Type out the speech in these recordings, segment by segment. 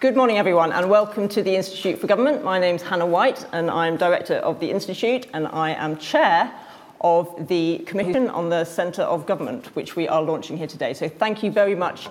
Good morning, everyone, and welcome to the Institute for Government. My name's Hannah White, and I'm Director of the Institute, and I am Chair of the Commission on the Centre of Government, which we are launching here today. So thank you very much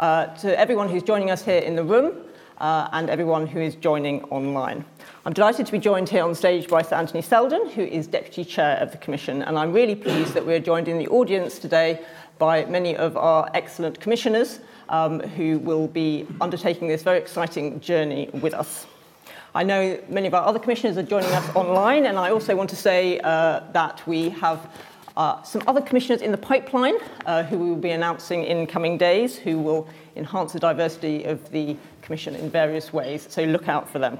uh, to everyone who's joining us here in the room uh, and everyone who is joining online. I'm delighted to be joined here on stage by Sir Anthony Seldon, who is Deputy Chair of the Commission, and I'm really pleased that we're joined in the audience today by many of our excellent commissioners um, who will be undertaking this very exciting journey with us. I know many of our other commissioners are joining us online, and I also want to say uh, that we have uh, some other commissioners in the pipeline uh, who we will be announcing in coming days who will enhance the diversity of the Commission in various ways, so look out for them.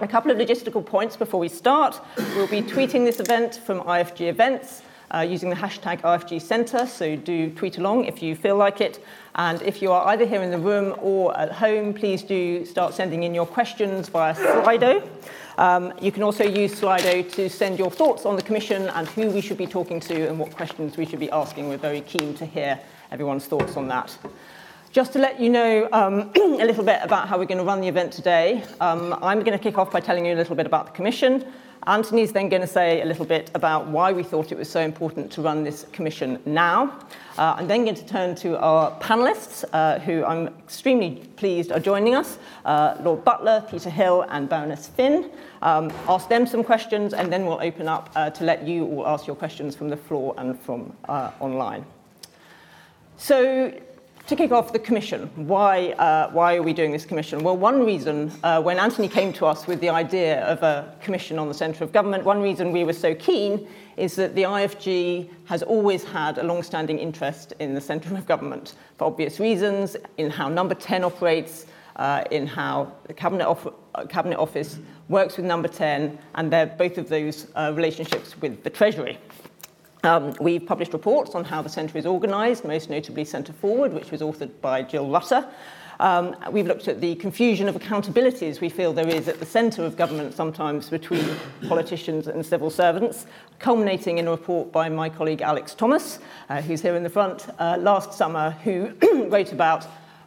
A couple of logistical points before we start. We'll be tweeting this event from IFG Events uh, using the hashtag IFG Centre, so do tweet along if you feel like it. And if you are either here in the room or at home, please do start sending in your questions via Slido. Um, you can also use Slido to send your thoughts on the Commission and who we should be talking to and what questions we should be asking. We're very keen to hear everyone's thoughts on that. Just to let you know um, a little bit about how we're going to run the event today, um, I'm going to kick off by telling you a little bit about the Commission. Anthony's then going to say a little bit about why we thought it was so important to run this commission now. Uh, I'm then going to turn to our panellists, uh, who I'm extremely pleased are joining us uh, Lord Butler, Peter Hill, and Baroness Finn. Um, ask them some questions, and then we'll open up uh, to let you all ask your questions from the floor and from uh, online. So, to kick off the commission, why, uh, why are we doing this commission? Well, one reason, uh, when Anthony came to us with the idea of a commission on the centre of government, one reason we were so keen is that the IFG has always had a long-standing interest in the centre of government for obvious reasons, in how number 10 operates, uh, in how the cabinet, of, uh, cabinet office works with number 10, and both of those uh, relationships with the Treasury. Um, we've published reports on how the centre is organised, most notably Centre Forward, which was authored by Jill Rutter. Um, we've looked at the confusion of accountabilities we feel there is at the centre of government sometimes between politicians and civil servants, culminating in a report by my colleague Alex Thomas, uh, who's here in the front, uh, last summer, who wrote about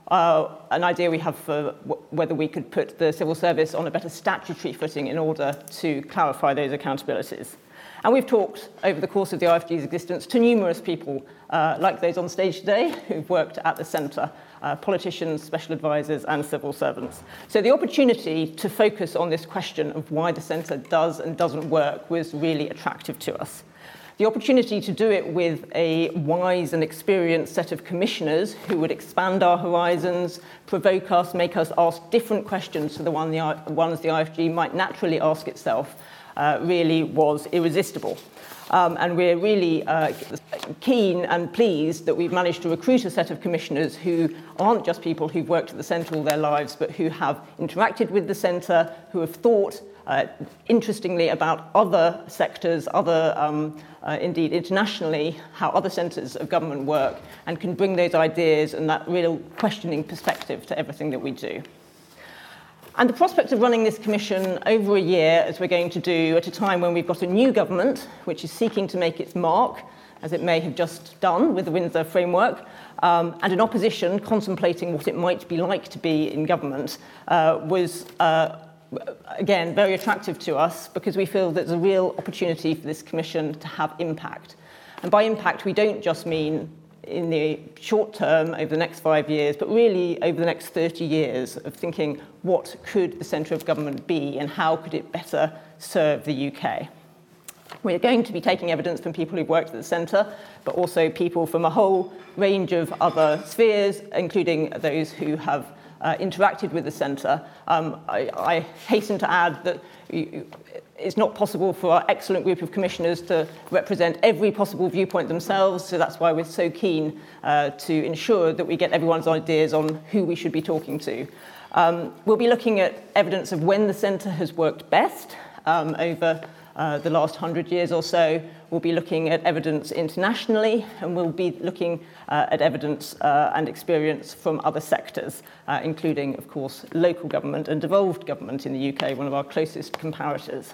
uh, an idea we have for w- whether we could put the civil service on a better statutory footing in order to clarify those accountabilities. And we've talked over the course of the IFG's existence to numerous people, uh, like those on stage today, who've worked at the centre, uh, politicians, special advisors, and civil servants. So the opportunity to focus on this question of why the centre does and doesn't work was really attractive to us. The opportunity to do it with a wise and experienced set of commissioners who would expand our horizons, provoke us, make us ask different questions to the, one the ones the IFG might naturally ask itself, uh, really was irresistible. Um, and we're really uh, keen and pleased that we've managed to recruit a set of commissioners who aren't just people who've worked at the centre all their lives, but who have interacted with the centre, who have thought uh, interestingly about other sectors, other, um, uh, indeed internationally, how other centres of government work, and can bring those ideas and that real questioning perspective to everything that we do. And the prospect of running this commission over a year, as we're going to do, at a time when we've got a new government which is seeking to make its mark, as it may have just done with the Windsor framework, um, and an opposition contemplating what it might be like to be in government, uh, was, uh, again, very attractive to us because we feel there's a real opportunity for this commission to have impact. And by impact, we don't just mean in the short term over the next five years, but really over the next 30 years of thinking what could the centre of government be and how could it better serve the UK. We're going to be taking evidence from people who've worked at the centre, but also people from a whole range of other spheres, including those who have uh, interacted with the centre. Um, I, I hasten to add that it's not possible for our excellent group of commissioners to represent every possible viewpoint themselves, so that's why we're so keen uh, to ensure that we get everyone's ideas on who we should be talking to. Um, we'll be looking at evidence of when the centre has worked best um, over uh, the last hundred years or so. We'll be looking at evidence internationally, and we'll be looking uh, at evidence uh, and experience from other sectors, uh, including, of course, local government and devolved government in the UK, one of our closest comparators.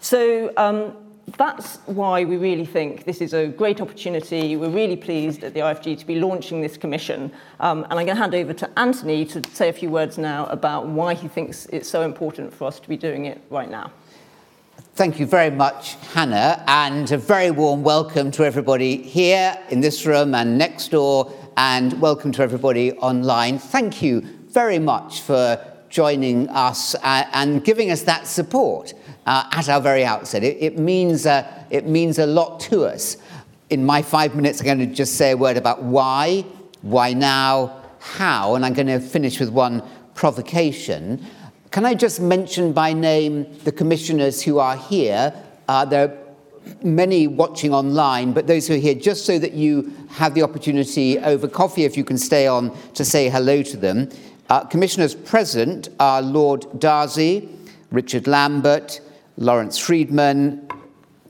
So, um, that's why we really think this is a great opportunity. We're really pleased at the IFG to be launching this commission. Um, and I'm going to hand over to Anthony to say a few words now about why he thinks it's so important for us to be doing it right now. Thank you very much, Hannah, and a very warm welcome to everybody here in this room and next door, and welcome to everybody online. Thank you very much for joining us uh, and giving us that support uh, at our very outset. It, it means, uh, it means a lot to us. In my five minutes, I'm going to just say a word about why, why now, how, and I'm going to finish with one provocation. Can I just mention by name the commissioners who are here? Uh, there are many watching online, but those who are here, just so that you have the opportunity over coffee, if you can stay on, to say hello to them. Uh, commissioners present are Lord Darzi, Richard Lambert, Lawrence Freedman,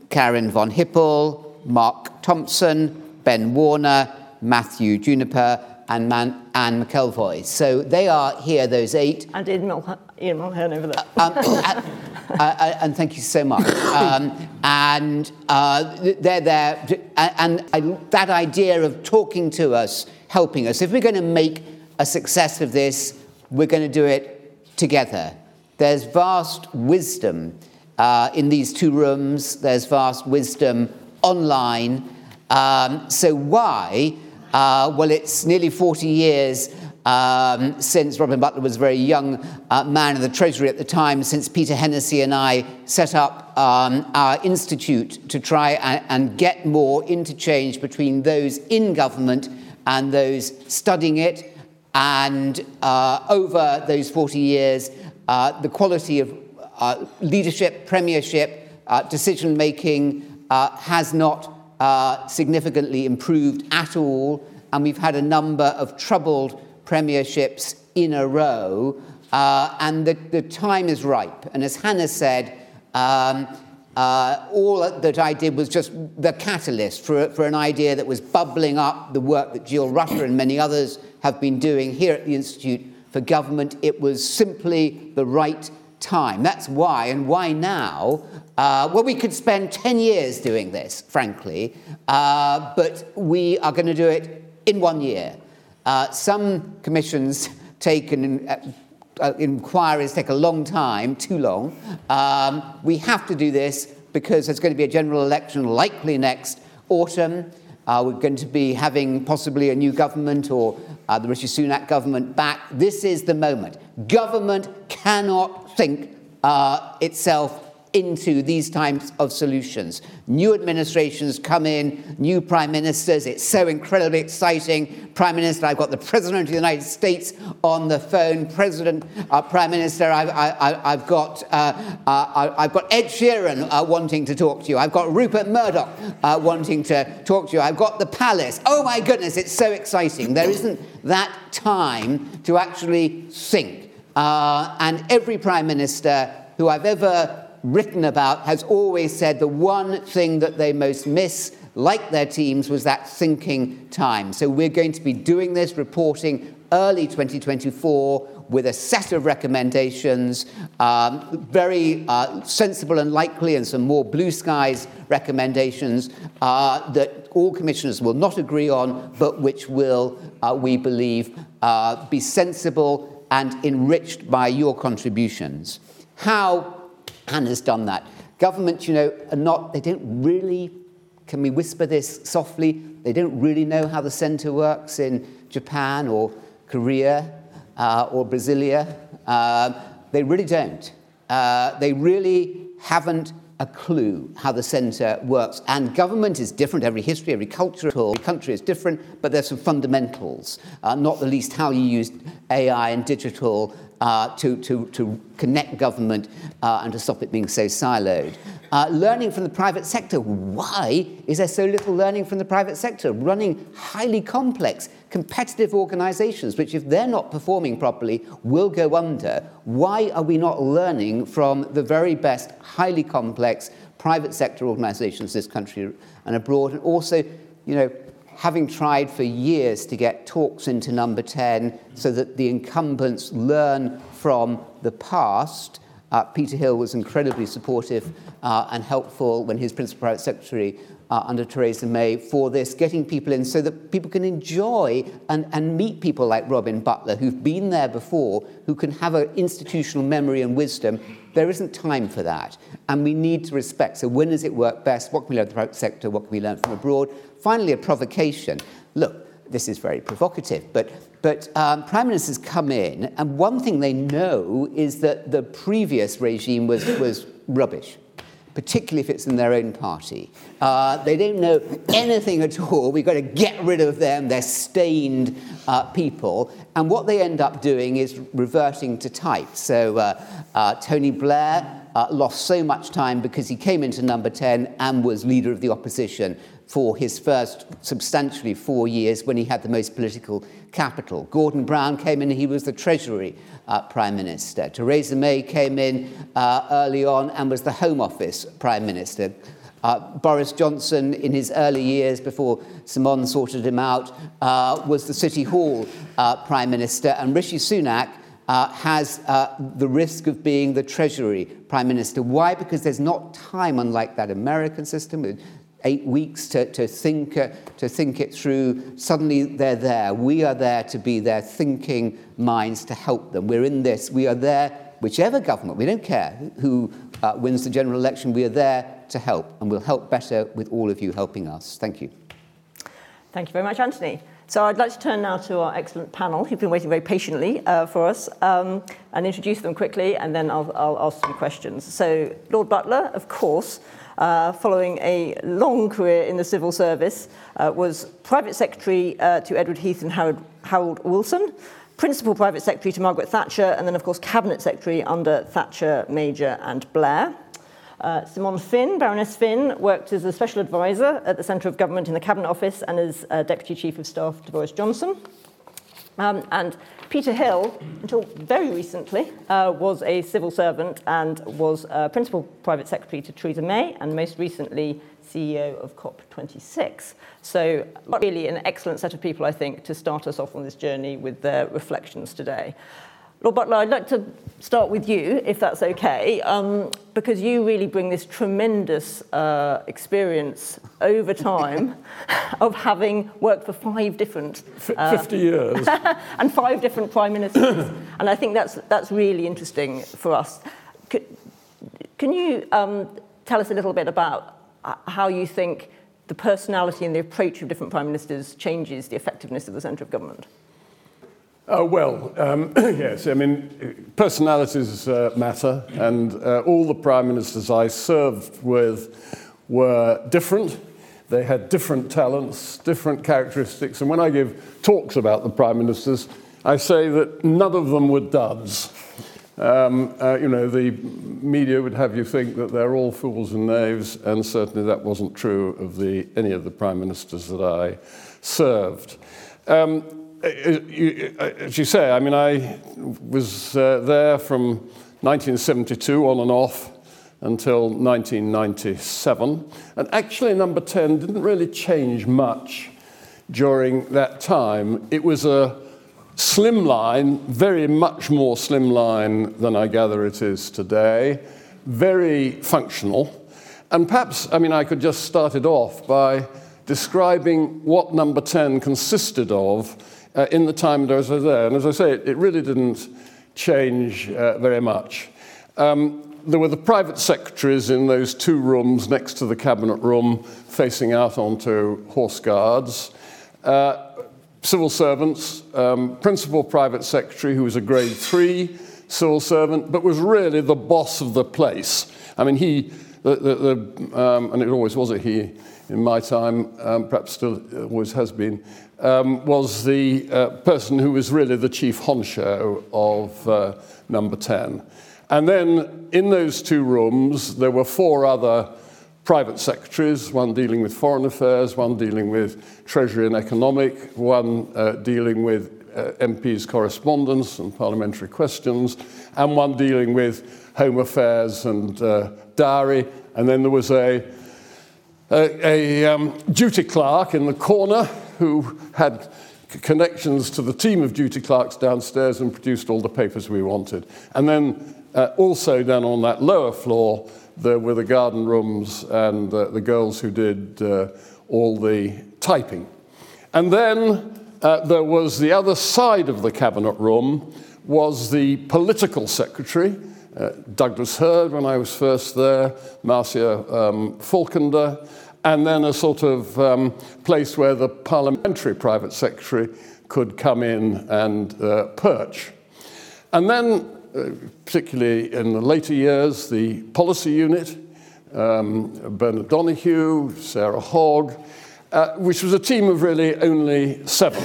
Karen von Hippel, Mark Thompson, Ben Warner, Matthew Juniper, and Man- Anne McElvoy. So they are here, those eight. And Ian, Mul- Ian Mulheirn over there. Um, and, uh, uh, and, thank you so much. Um, and uh, they're there. And, and that idea of talking to us, helping us, if we're going to make a success of this, we're going to do it together. There's vast wisdom uh, in these two rooms. There's vast wisdom online. Um, so, why? Uh, well, it's nearly 40 years um, since Robin Butler was a very young uh, man in the Treasury at the time, since Peter Hennessy and I set up um, our institute to try and, and, get more interchange between those in government and those studying it. And uh, over those 40 years, uh, the quality of uh, leadership, premiership, uh, decision making uh, has not uh, significantly improved at all, and we've had a number of troubled premierships in a row, uh, and the, the, time is ripe. And as Hannah said, um, uh, all that I did was just the catalyst for, for an idea that was bubbling up the work that Jill Rutter and many others have been doing here at the Institute for Government. It was simply the right time. That's why. And why now? Uh, well, we could spend 10 years doing this, frankly, uh, but we are going to do it in one year. Uh, some commissions take an, uh, uh, inquiries take a long time, too long. Um, we have to do this because there's going to be a general election likely next autumn. Uh, we're going to be having possibly a new government or uh, the Rishi Sunak government back. This is the moment. Government cannot think uh, itself into these types of solutions. New administrations come in, new prime ministers. It's so incredibly exciting. Prime Minister, I've got the President of the United States on the phone. President, uh, Prime Minister, I've, I, have got, uh, uh, I've got Ed Sheeran uh, wanting to talk to you. I've got Rupert Murdoch uh, wanting to talk to you. I've got the palace. Oh my goodness, it's so exciting. There isn't that time to actually think. Uh, and every Prime Minister who I've ever written about has always said the one thing that they most miss, like their teams, was that thinking time. So we're going to be doing this reporting early 2024 with a set of recommendations, um, very uh, sensible and likely, and some more blue skies recommendations uh, that all commissioners will not agree on, but which will, uh, we believe, uh, be sensible and enriched by your contributions. How Hannah's done that. Governments, you know, are not, they don't really, can we whisper this softly? They don't really know how the centre works in Japan or Korea uh, or Brasilia. Uh, they really don't. Uh, they really haven't a clue how the centre works. And government is different, every history, every culture, every country is different, but there's some fundamentals, uh, not the least how you use AI and digital uh, to, to, to connect government uh, and to stop it being so siloed. Uh, learning from the private sector. Why is there so little learning from the private sector? Running highly complex, competitive organizations, which, if they're not performing properly, will go under. Why are we not learning from the very best, highly complex private sector organizations this country and abroad? And also, you know, having tried for years to get talks into number 10 so that the incumbents learn from the past, Uh, Peter Hill was incredibly supportive uh, and helpful when his principal private secretary uh, under Theresa May for this, getting people in so that people can enjoy and, and meet people like Robin Butler, who've been there before, who can have an institutional memory and wisdom. There isn't time for that, and we need to respect. So, when does it work best? What can we learn from the private sector? What can we learn from abroad? Finally, a provocation. Look, this is very provocative, but, but um, prime ministers come in, and one thing they know is that the previous regime was, was rubbish particularly if it's in their own party. Uh, they don't know anything at all. We've got to get rid of them. They're stained uh, people. And what they end up doing is reverting to type. So uh, uh Tony Blair uh, lost so much time because he came into number 10 and was leader of the opposition for his first substantially four years when he had the most political capital. Gordon Brown came in, he was the Treasury uh, Prime Minister. Theresa May came in uh, early on and was the Home Office Prime Minister. Uh, Boris Johnson, in his early years before Simon sorted him out, uh, was the City Hall uh, Prime Minister, and Rishi Sunak uh, has uh, the risk of being the Treasury Prime Minister. Why? Because there's not time, unlike that American system, eight weeks to, to, think, uh, to think it through. Suddenly they're there. We are there to be their thinking minds to help them. We're in this. We are there, whichever government, we don't care who uh, wins the general election, we are there to help. And we'll help better with all of you helping us. Thank you. Thank you very much, Anthony. So I'd like to turn now to our excellent panel, who've been waiting very patiently uh, for us, um, and introduce them quickly, and then I'll, I'll ask some questions. So Lord Butler, of course, uh, following a long career in the civil service, uh, was private secretary uh, to Edward Heath and Harold, Harold Wilson, principal private secretary to Margaret Thatcher, and then, of course, cabinet secretary under Thatcher, Major, and Blair. Uh, Simone Finn, Baroness Finn, worked as a special advisor at the Centre of Government in the Cabinet Office and as uh, Deputy Chief of Staff to Boris Johnson. Um, and Peter Hill, until very recently, uh, was a civil servant and was uh, Principal Private Secretary to Theresa May and most recently CEO of COP26. So really an excellent set of people, I think, to start us off on this journey with their reflections today. Lord Butler, I'd like to start with you, if that's okay, um, because you really bring this tremendous uh, experience over time of having worked for five different... Uh, 50 years. and five different prime ministers. and I think that's, that's really interesting for us. Can you um, tell us a little bit about uh, how you think the personality and the approach of different prime ministers changes the effectiveness of the centre of government? Uh, well, um, yes, I mean, personalities uh, matter, and uh, all the prime ministers I served with were different. They had different talents, different characteristics, and when I give talks about the prime ministers, I say that none of them were duds. Um, uh, you know, the media would have you think that they're all fools and knaves, and certainly that wasn't true of the, any of the prime ministers that I served. Um, Uh, uh, uh, as you say, I mean, I was uh, there from 1972 on and off until 1997. And actually, number 10 didn't really change much during that time. It was a slim line, very much more slim line than I gather it is today, very functional. And perhaps, I mean, I could just start it off by describing what number 10 consisted of uh, in the time that I was there. And as I say, it, it really didn't change uh, very much. Um, there were the private secretaries in those two rooms next to the cabinet room, facing out onto horse guards. Uh, civil servants, um, principal private secretary, who was a grade three civil servant, but was really the boss of the place. I mean, he, the, the, the, um, and it always was a he in my time, um, perhaps still always has been, um, was the uh, person who was really the chief honcho of uh, number 10. And then in those two rooms, there were four other private secretaries, one dealing with foreign affairs, one dealing with treasury and economic, one uh, dealing with uh, MPs' correspondence and parliamentary questions, and one dealing with home affairs and uh, diary. And then there was a, a, a um, duty clerk in the corner who had connections to the team of duty clerks downstairs and produced all the papers we wanted. And then uh, also down on that lower floor, there were the garden rooms and uh, the girls who did uh, all the typing. And then uh, there was the other side of the cabinet room was the political secretary, uh, Douglas Hurd when I was first there, Marcia um, Falkender, and then a sort of um, place where the parliamentary private secretary could come in and uh, perch. And then, uh, particularly in the later years, the policy unit, um, Bernard Donoughue, Sarah Hogg, uh, which was a team of really only seven.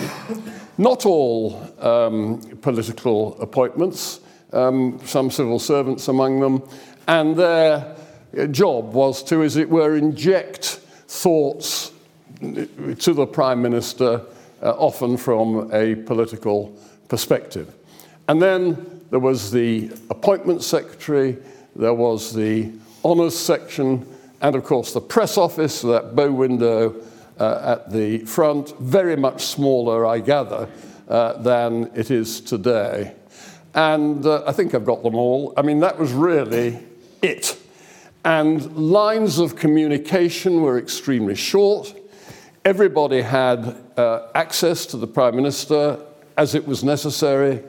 Not all um, political appointments, um, some civil servants among them, and their job was to, as it were, inject thoughts to the Prime Minister, uh, often from a political perspective. And then there was the appointment secretary, there was the honours section, and of course the press office, that bow window uh, at the front, very much smaller, I gather, uh, than it is today. And uh, I think I've got them all. I mean, that was really it. And lines of communication were extremely short. Everybody had uh, access to the Prime Minister as it was necessary,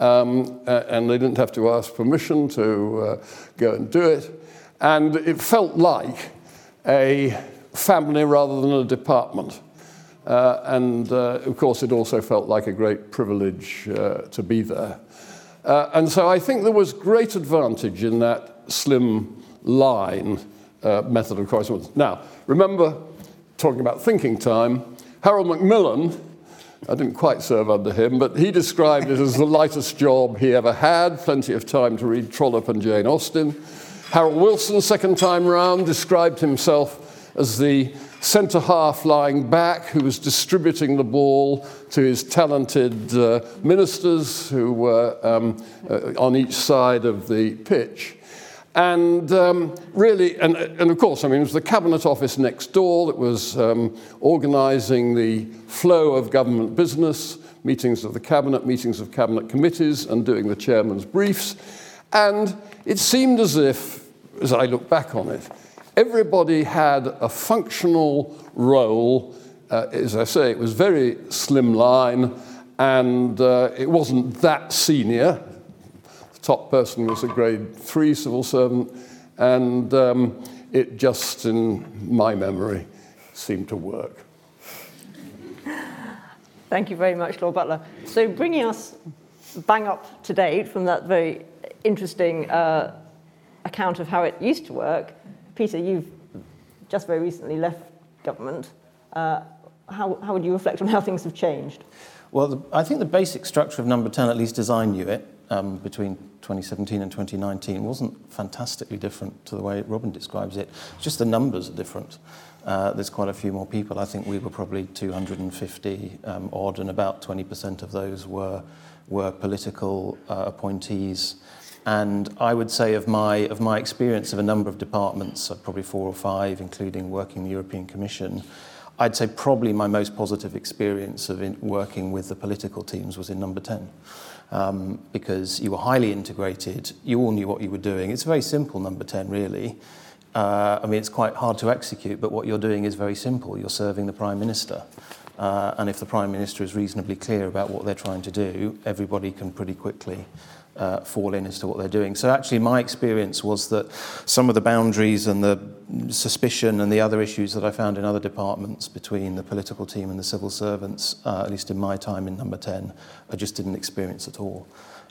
um, uh, and they didn't have to ask permission to uh, go and do it. And it felt like a family rather than a department. Uh, and uh, of course, it also felt like a great privilege to be there. And so I think there was great advantage in that slim line uh, method of correspondence. Now, remember, talking about thinking time, Harold Macmillan, I didn't quite serve under him, but he described it as the lightest job he ever had, plenty of time to read Trollope and Jane Austen. Harold Wilson, second time round, described himself as the centre half lying back who was distributing the ball to his talented uh, ministers who were um, uh, on each side of the pitch. And um, really, and, and of course, I mean, it was the Cabinet Office next door that was um, organising the flow of government business, meetings of the Cabinet, meetings of Cabinet committees, and doing the chairman's briefs. And it seemed as if, as I look back on it, everybody had a functional role. Uh, as I say, it was very slim line, and uh, it wasn't that senior. The top person was a grade three civil servant, and um, it just, in my memory, seemed to work. Thank you very much, Lord Butler. So, bringing us bang up to date from that very interesting uh, account of how it used to work, Peter, you've just very recently left government. Uh, how, how would you reflect on how things have changed? Well, the, I think the basic structure of number 10, at least as I knew it, um, between 2017 and 2019 wasn't fantastically different to the way Robin describes it. Just the numbers are different. Uh, there's quite a few more people. I think we were probably 250 um, odd, and about 20% of those were were political uh, appointees. And I would say of my of my experience of a number of departments, probably four or five, including working the European Commission. I'd say probably my most positive experience of working with the political teams was in number 10 um, because you were highly integrated, you all knew what you were doing. It's a very simple number 10, really. Uh, I mean, it's quite hard to execute, but what you're doing is very simple. You're serving the Prime Minister. Uh, and if the Prime Minister is reasonably clear about what they're trying to do, everybody can pretty quickly uh, fall in as to what they're doing. So actually, my experience was that some of the boundaries and the suspicion and the other issues that I found in other departments between the political team and the civil servants, uh, at least in my time in number 10, I just didn't experience at all.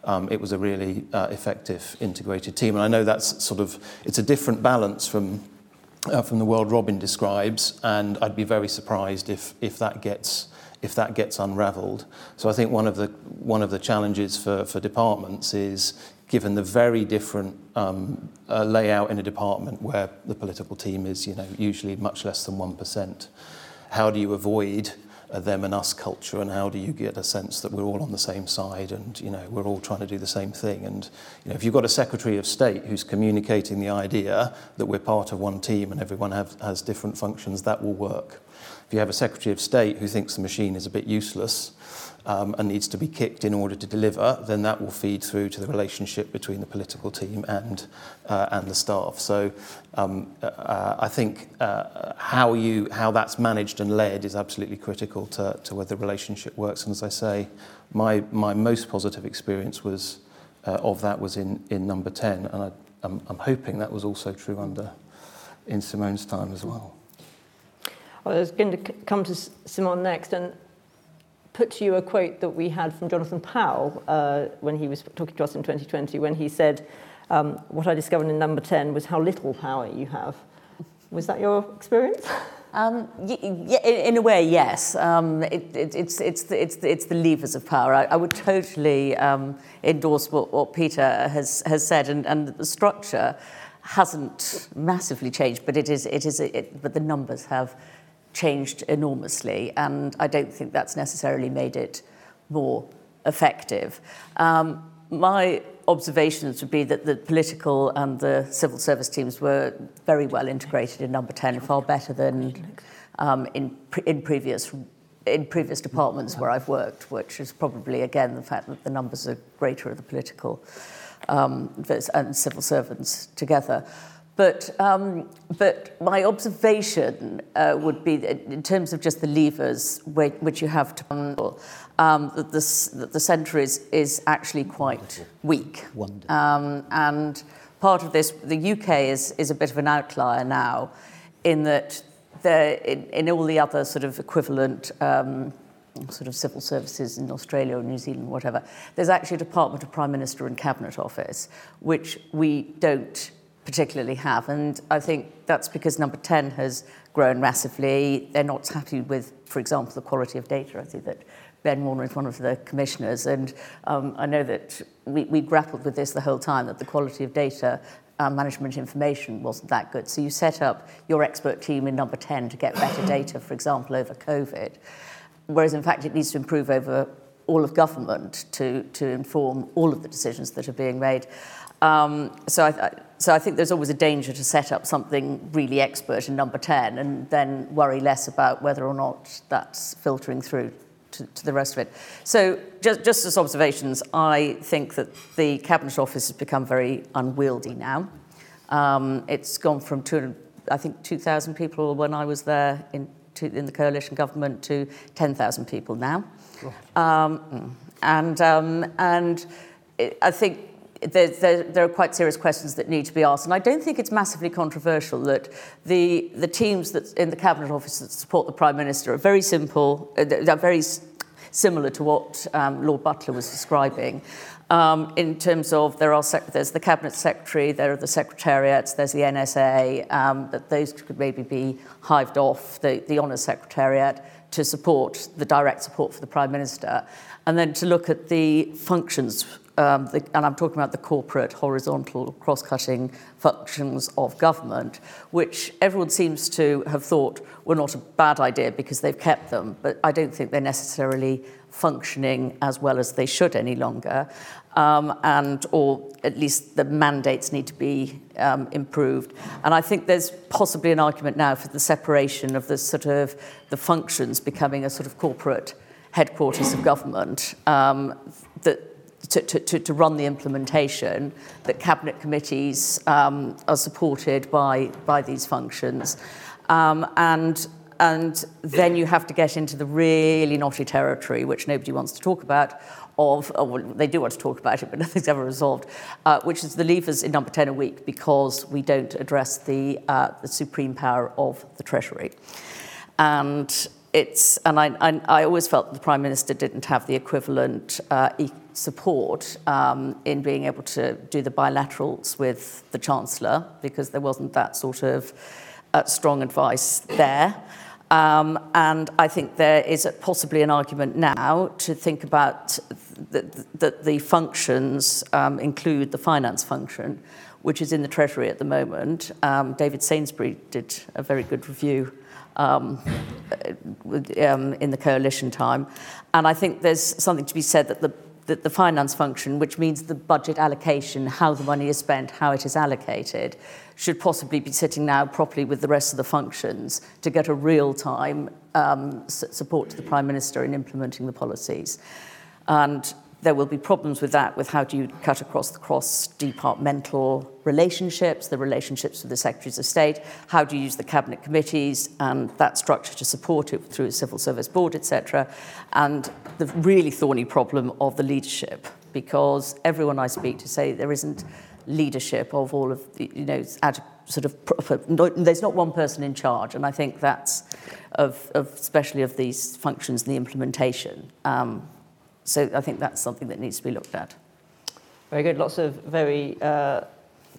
Um, it was a really uh, effective integrated team. And I know that's sort of, it's a different balance from, uh, from the world Robin describes, and I'd be very surprised if, if that gets if that gets unraveled. So I think one of the, one of the challenges for, for departments is given the very different um, uh, layout in a department where the political team is you know, usually much less than 1%, how do you avoid a them and us culture and how do you get a sense that we're all on the same side and you know we're all trying to do the same thing and you know if you've got a secretary of state who's communicating the idea that we're part of one team and everyone have, has different functions that will work If you have a Secretary of State who thinks the machine is a bit useless um, and needs to be kicked in order to deliver, then that will feed through to the relationship between the political team and, uh, and the staff. So um, uh, uh I think uh, how, you, how that's managed and led is absolutely critical to, to whether the relationship works. And as I say, my, my most positive experience was uh, of that was in, in number 10. And I, I'm, I'm hoping that was also true under in Simone's time as well. I was going to come to Simone next, and put to you a quote that we had from Jonathan Powell uh, when he was talking to us in 2020, when he said, um, What I discovered in number 10 was how little power you have. Was that your experience? Um, yeah, in a way, yes. Um, it, it, it's, it's, the, it's, the, it's the levers of power. I, I would totally um, endorse what, what Peter has, has said, and, and the structure hasn't massively changed, but it is, it is, it, but the numbers have changed enormously, and I don't think that's necessarily made it more effective. Um, my observations would be that the political and the civil service teams were very well integrated in Number 10, far better than um, in, pre in previous in previous departments where I've worked, which is probably, again, the fact that the numbers are greater of the political um, and civil servants together. But, um, but my observation uh, would be that in terms of just the levers which you have to handle, um, that, this, that the centre is, is actually quite weak. Um, and part of this, the UK is, is a bit of an outlier now in that in, in all the other sort of equivalent um, sort of civil services in Australia or New Zealand, whatever, there's actually a Department of Prime Minister and Cabinet Office, which we don't particularly have. And I think that's because number 10 has grown massively. They're not happy with, for example, the quality of data. I think that Ben Warner is one of the commissioners, and um, I know that we, we grappled with this the whole time, that the quality of data uh, management information wasn't that good. So you set up your expert team in number 10 to get better data, for example, over COVID, whereas in fact it needs to improve over all of government to, to inform all of the decisions that are being made. Um, so I, so I think there's always a danger to set up something really expert in number 10 and then worry less about whether or not that's filtering through to, to the rest of it. So just, just as observations, I think that the Cabinet Office has become very unwieldy now. Um, it's gone from, two, I think, 2,000 people when I was there in, to, in the coalition government to 10,000 people now. Um, and, um, and it, I think there, there, there, are quite serious questions that need to be asked. And I don't think it's massively controversial that the, the teams that in the Cabinet Office that support the Prime Minister are very simple, uh, they're very similar to what um, Lord Butler was describing. Um, in terms of there are sec- there's the cabinet secretary, there are the secretariats, there's the NSA, um, that those could maybe be hived off the, the honours secretariat to support the direct support for the prime minister, and then to look at the functions um, the, and I'm talking about the corporate, horizontal, cross cutting functions of government, which everyone seems to have thought were not a bad idea because they've kept them, but I don't think they're necessarily functioning as well as they should any longer. Um, and or at least the mandates need to be um, improved. And I think there's possibly an argument now for the separation of the sort of the functions becoming a sort of corporate headquarters of government um, that to, to, to run the implementation, that cabinet committees um, are supported by, by these functions. Um, and, and then you have to get into the really knotty territory, which nobody wants to talk about, of, oh, well, they do want to talk about it, but nothing's ever resolved, uh, which is the levers in number 10 a week because we don't address the, uh, the supreme power of the Treasury. And it's, and I, I, I always felt the Prime Minister didn't have the equivalent uh, e, support um, in being able to do the bilaterals with the Chancellor because there wasn't that sort of uh, strong advice there. Um, and I think there is possibly an argument now to think about that the, the functions um, include the finance function, which is in the Treasury at the moment. Um, David Sainsbury did a very good review um, eh, um, in the coalition time. And I think there's something to be said that the that the finance function, which means the budget allocation, how the money is spent, how it is allocated, should possibly be sitting now properly with the rest of the functions to get a real-time um, support to the Prime Minister in implementing the policies. And there will be problems with that, with how do you cut across the cross departmental relationships, the relationships with the Secretaries of State, how do you use the cabinet committees and that structure to support it through a civil service board, etc. And the really thorny problem of the leadership, because everyone I speak to say there isn't leadership of all of the, you know, sort of proper, no, there's not one person in charge. And I think that's of, of especially of these functions and the implementation. Um, so I think that's something that needs to be looked at. Very good. Lots of very uh,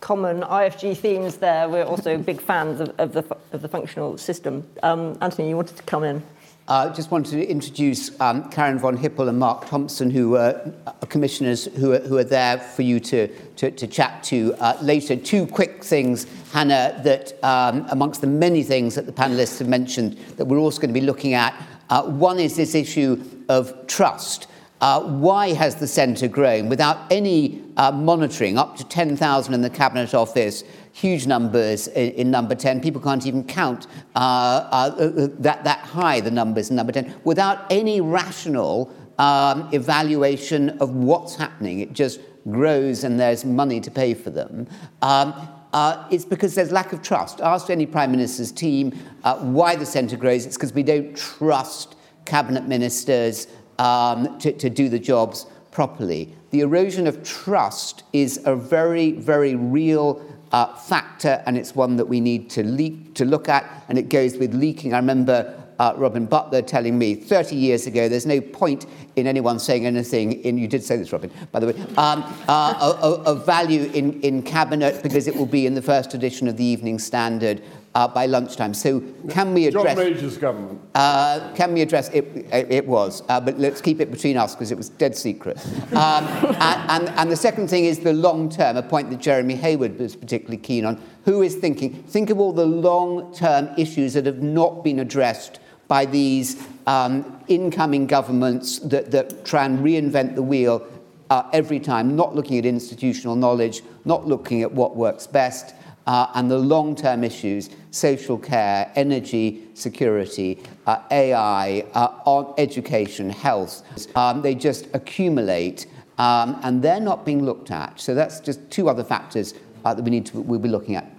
common IFG themes there. We're also big fans of, of, the, of the functional system. Um, Anthony, you wanted to come in. I uh, just wanted to introduce um, Karen von Hippel and Mark Thompson, who are uh, commissioners who are, who are there for you to, to, to chat to uh, later. Two quick things, Hannah, that um, amongst the many things that the panelists have mentioned that we're also going to be looking at. Uh, one is this issue of trust. Uh, why has the centre grown without any uh, monitoring? Up to 10,000 in the Cabinet Office, huge numbers in, in number 10. People can't even count uh, uh, uh, that, that high, the numbers in number 10, without any rational um, evaluation of what's happening. It just grows and there's money to pay for them. Um, uh, it's because there's lack of trust. Ask any Prime Minister's team uh, why the centre grows. It's because we don't trust cabinet ministers um, to, to do the jobs properly. The erosion of trust is a very, very real uh, factor, and it's one that we need to, leak, to look at, and it goes with leaking. I remember uh, Robin Butler telling me 30 years ago there's no point in anyone saying anything in, you did say this, Robin, by the way, um, uh, of, value in, in cabinet because it will be in the first edition of the Evening Standard uh, by lunchtime. So can we address... John Major's government. Uh, can we address... It, it, it was, uh, but let's keep it between us because it was dead secret. Um, and, and, and the second thing is the long term, a point that Jeremy Heywood was particularly keen on. Who is thinking? Think of all the long-term issues that have not been addressed by these um, incoming governments that, that try and reinvent the wheel uh, every time, not looking at institutional knowledge, not looking at what works best, uh, and the long term issues social care, energy security, uh, AI, uh, on education, health um, they just accumulate um, and they're not being looked at. So that's just two other factors uh, that we need to we'll be looking at.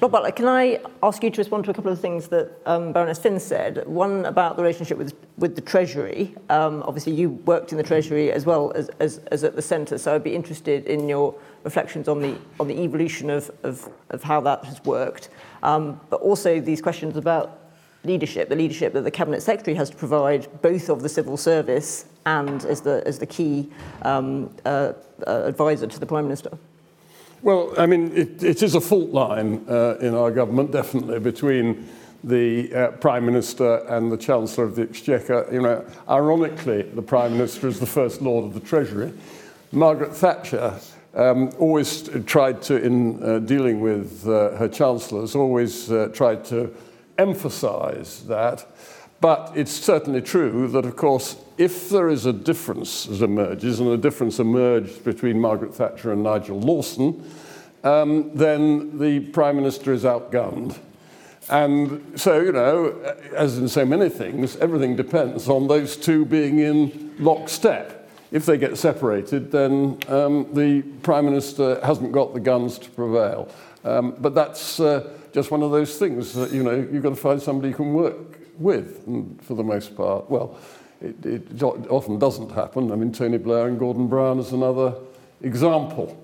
Rob Butler, can I ask you to respond to a couple of things that um, Baroness Finn said? One about the relationship with, with the Treasury. Um, obviously, you worked in the Treasury as well as, as, as at the Centre, so I'd be interested in your reflections on the, on the evolution of, of, of how that has worked. Um, but also these questions about leadership, the leadership that the Cabinet Secretary has to provide, both of the civil service and as the, as the key um, uh, uh, advisor to the Prime Minister. Well, I mean, it, it is a fault line uh, in our government, definitely, between the uh, Prime Minister and the Chancellor of the Exchequer. You know, ironically, the Prime Minister is the First Lord of the Treasury. Margaret Thatcher um, always tried to, in uh, dealing with uh, her chancellors, always uh, tried to emphasize that. But it's certainly true that, of course, if there is a difference that emerges, and a difference emerged between Margaret Thatcher and Nigel Lawson, um, then the Prime Minister is outgunned. And so, you know, as in so many things, everything depends on those two being in lockstep. If they get separated, then um, the Prime Minister hasn't got the guns to prevail. Um, but that's uh, just one of those things that, you know, you've got to find somebody you can work with, and for the most part. Well, it, it often doesn't happen. I mean, Tony Blair and Gordon Brown is another example.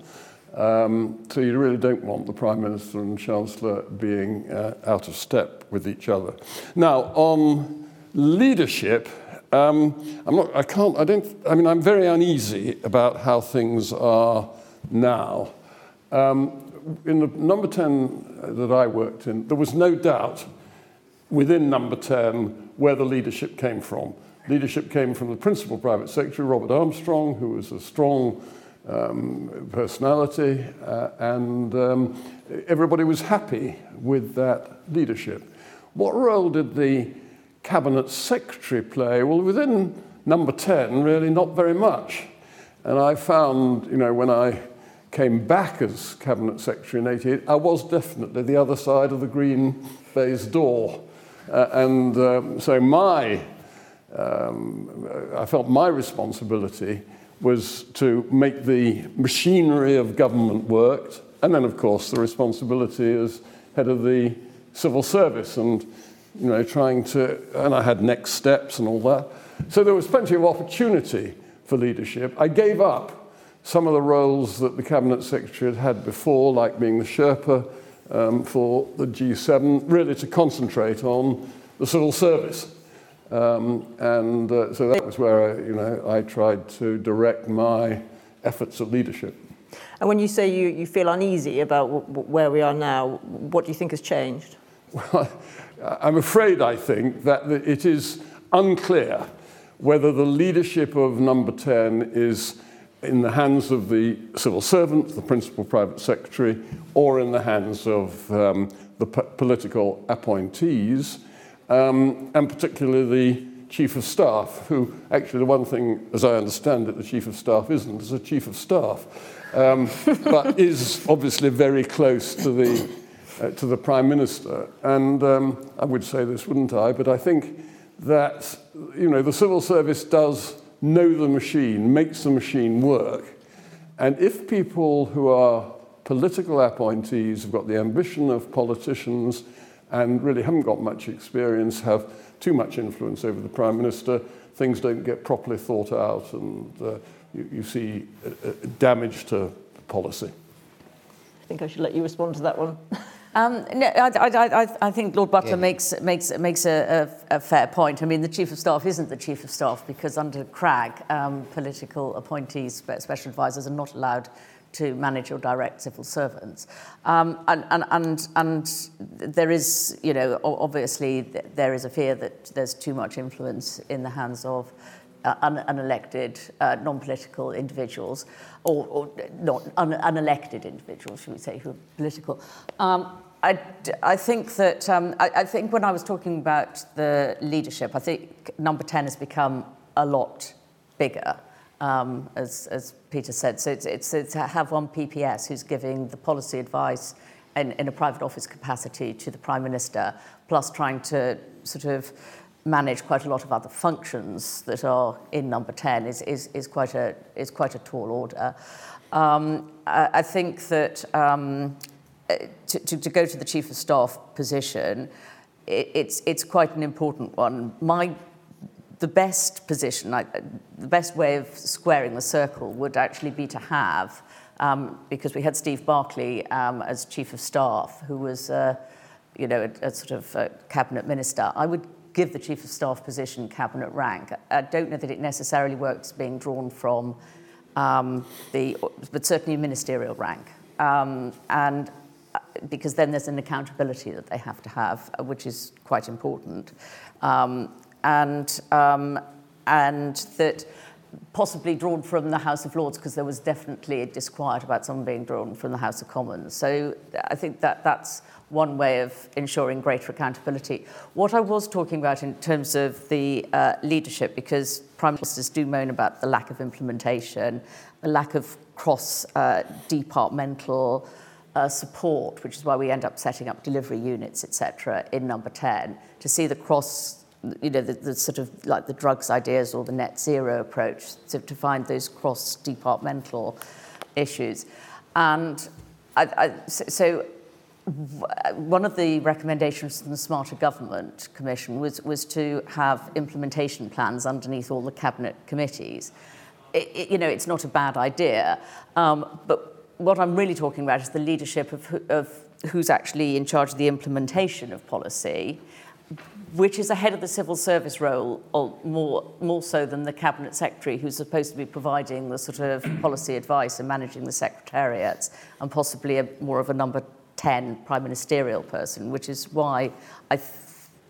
Um, so you really don't want the Prime Minister and Chancellor being uh, out of step with each other. Now, on leadership, um, I'm not, I can't, I don't, I mean, I'm very uneasy about how things are now. Um, in the number 10 that I worked in, there was no doubt within number 10 where the leadership came from. Leadership came from the principal private secretary, Robert Armstrong, who was a strong um, personality, uh, and um, everybody was happy with that leadership. What role did the cabinet secretary play? Well, within number 10, really not very much. And I found, you know, when I came back as Cabinet Secretary in 88, I was definitely the other side of the green baize door. Uh, and um, so my, um, I felt my responsibility was to make the machinery of government work, and then, of course, the responsibility as head of the civil service and, you know, trying to, and I had next steps and all that. So there was plenty of opportunity for leadership. I gave up some of the roles that the Cabinet Secretary had had before, like being the Sherpa um, for the G7, really to concentrate on the civil service. Um, and uh, so that was where I, you know, I tried to direct my efforts of leadership. And when you say you, you feel uneasy about w- w- where we are now, what do you think has changed? Well, I'm afraid I think that it is unclear whether the leadership of number 10 is in the hands of the civil servant, the principal private secretary, or in the hands of um, the p- political appointees, um, and particularly the chief of staff, who actually the one thing, as I understand it, the chief of staff isn't, is a chief of staff, um, but is obviously very close to the, uh, to the prime minister. And um, I would say this, wouldn't I? But I think that you know the civil service does know the machine, makes the machine work. And if people who are political appointees have got the ambition of politicians and really haven't got much experience, have too much influence over the Prime Minister, things don't get properly thought out and uh, you, you see uh, uh damage to policy. I think I should let you respond to that one. Um, no, I, I, I, think Lord Butler yeah. makes makes makes a, a, a, fair point. I mean, the chief of staff isn't the chief of staff because under CRaG, um, political appointees, special advisors, are not allowed to manage or direct civil servants. Um, and, and, and, and there is, you know, obviously there is a fear that there's too much influence in the hands of uh, un- unelected, uh, non-political individuals, or, or not un- unelected individuals, should we say, who are political. Um, I, I think that um, I, I think when I was talking about the leadership, I think number 10 has become a lot bigger, um, as, as Peter said. So it's, it's, it's to have one PPS who's giving the policy advice in, in a private office capacity to the Prime Minister, plus trying to sort of manage quite a lot of other functions that are in number 10 is, is, is, quite, a, is quite a tall order. Um, I, I think that um, to, to, go to the chief of staff position, it, it's, it's quite an important one. My, the best position, I, the best way of squaring the circle would actually be to have, um, because we had Steve Barclay um, as chief of staff, who was, uh, you know, a, a sort of a cabinet minister. I would give the chief of staff position cabinet rank. I don't know that it necessarily works being drawn from um, the, but certainly ministerial rank. Um, and because then there's an accountability that they have to have, which is quite important. Um, and, um, and that possibly drawn from the House of Lords, because there was definitely a disquiet about someone being drawn from the House of Commons. So I think that that's one way of ensuring greater accountability. What I was talking about in terms of the uh, leadership, because Prime Ministers do moan about the lack of implementation, the lack of cross uh, departmental uh, support, which is why we end up setting up delivery units, etc., in number 10, to see the cross, you know, the, the sort of like the drugs ideas or the net zero approach, to, to find those cross departmental issues. And I, I, so one of the recommendations from the Smarter Government Commission was, was to have implementation plans underneath all the cabinet committees. It, it, you know, it's not a bad idea, um, but what I'm really talking about is the leadership of, of who's actually in charge of the implementation of policy, which is ahead of the civil service role or more, more so than the cabinet secretary who's supposed to be providing the sort of policy advice and managing the secretariats and possibly a, more of a number 10 prime ministerial person, which is why I,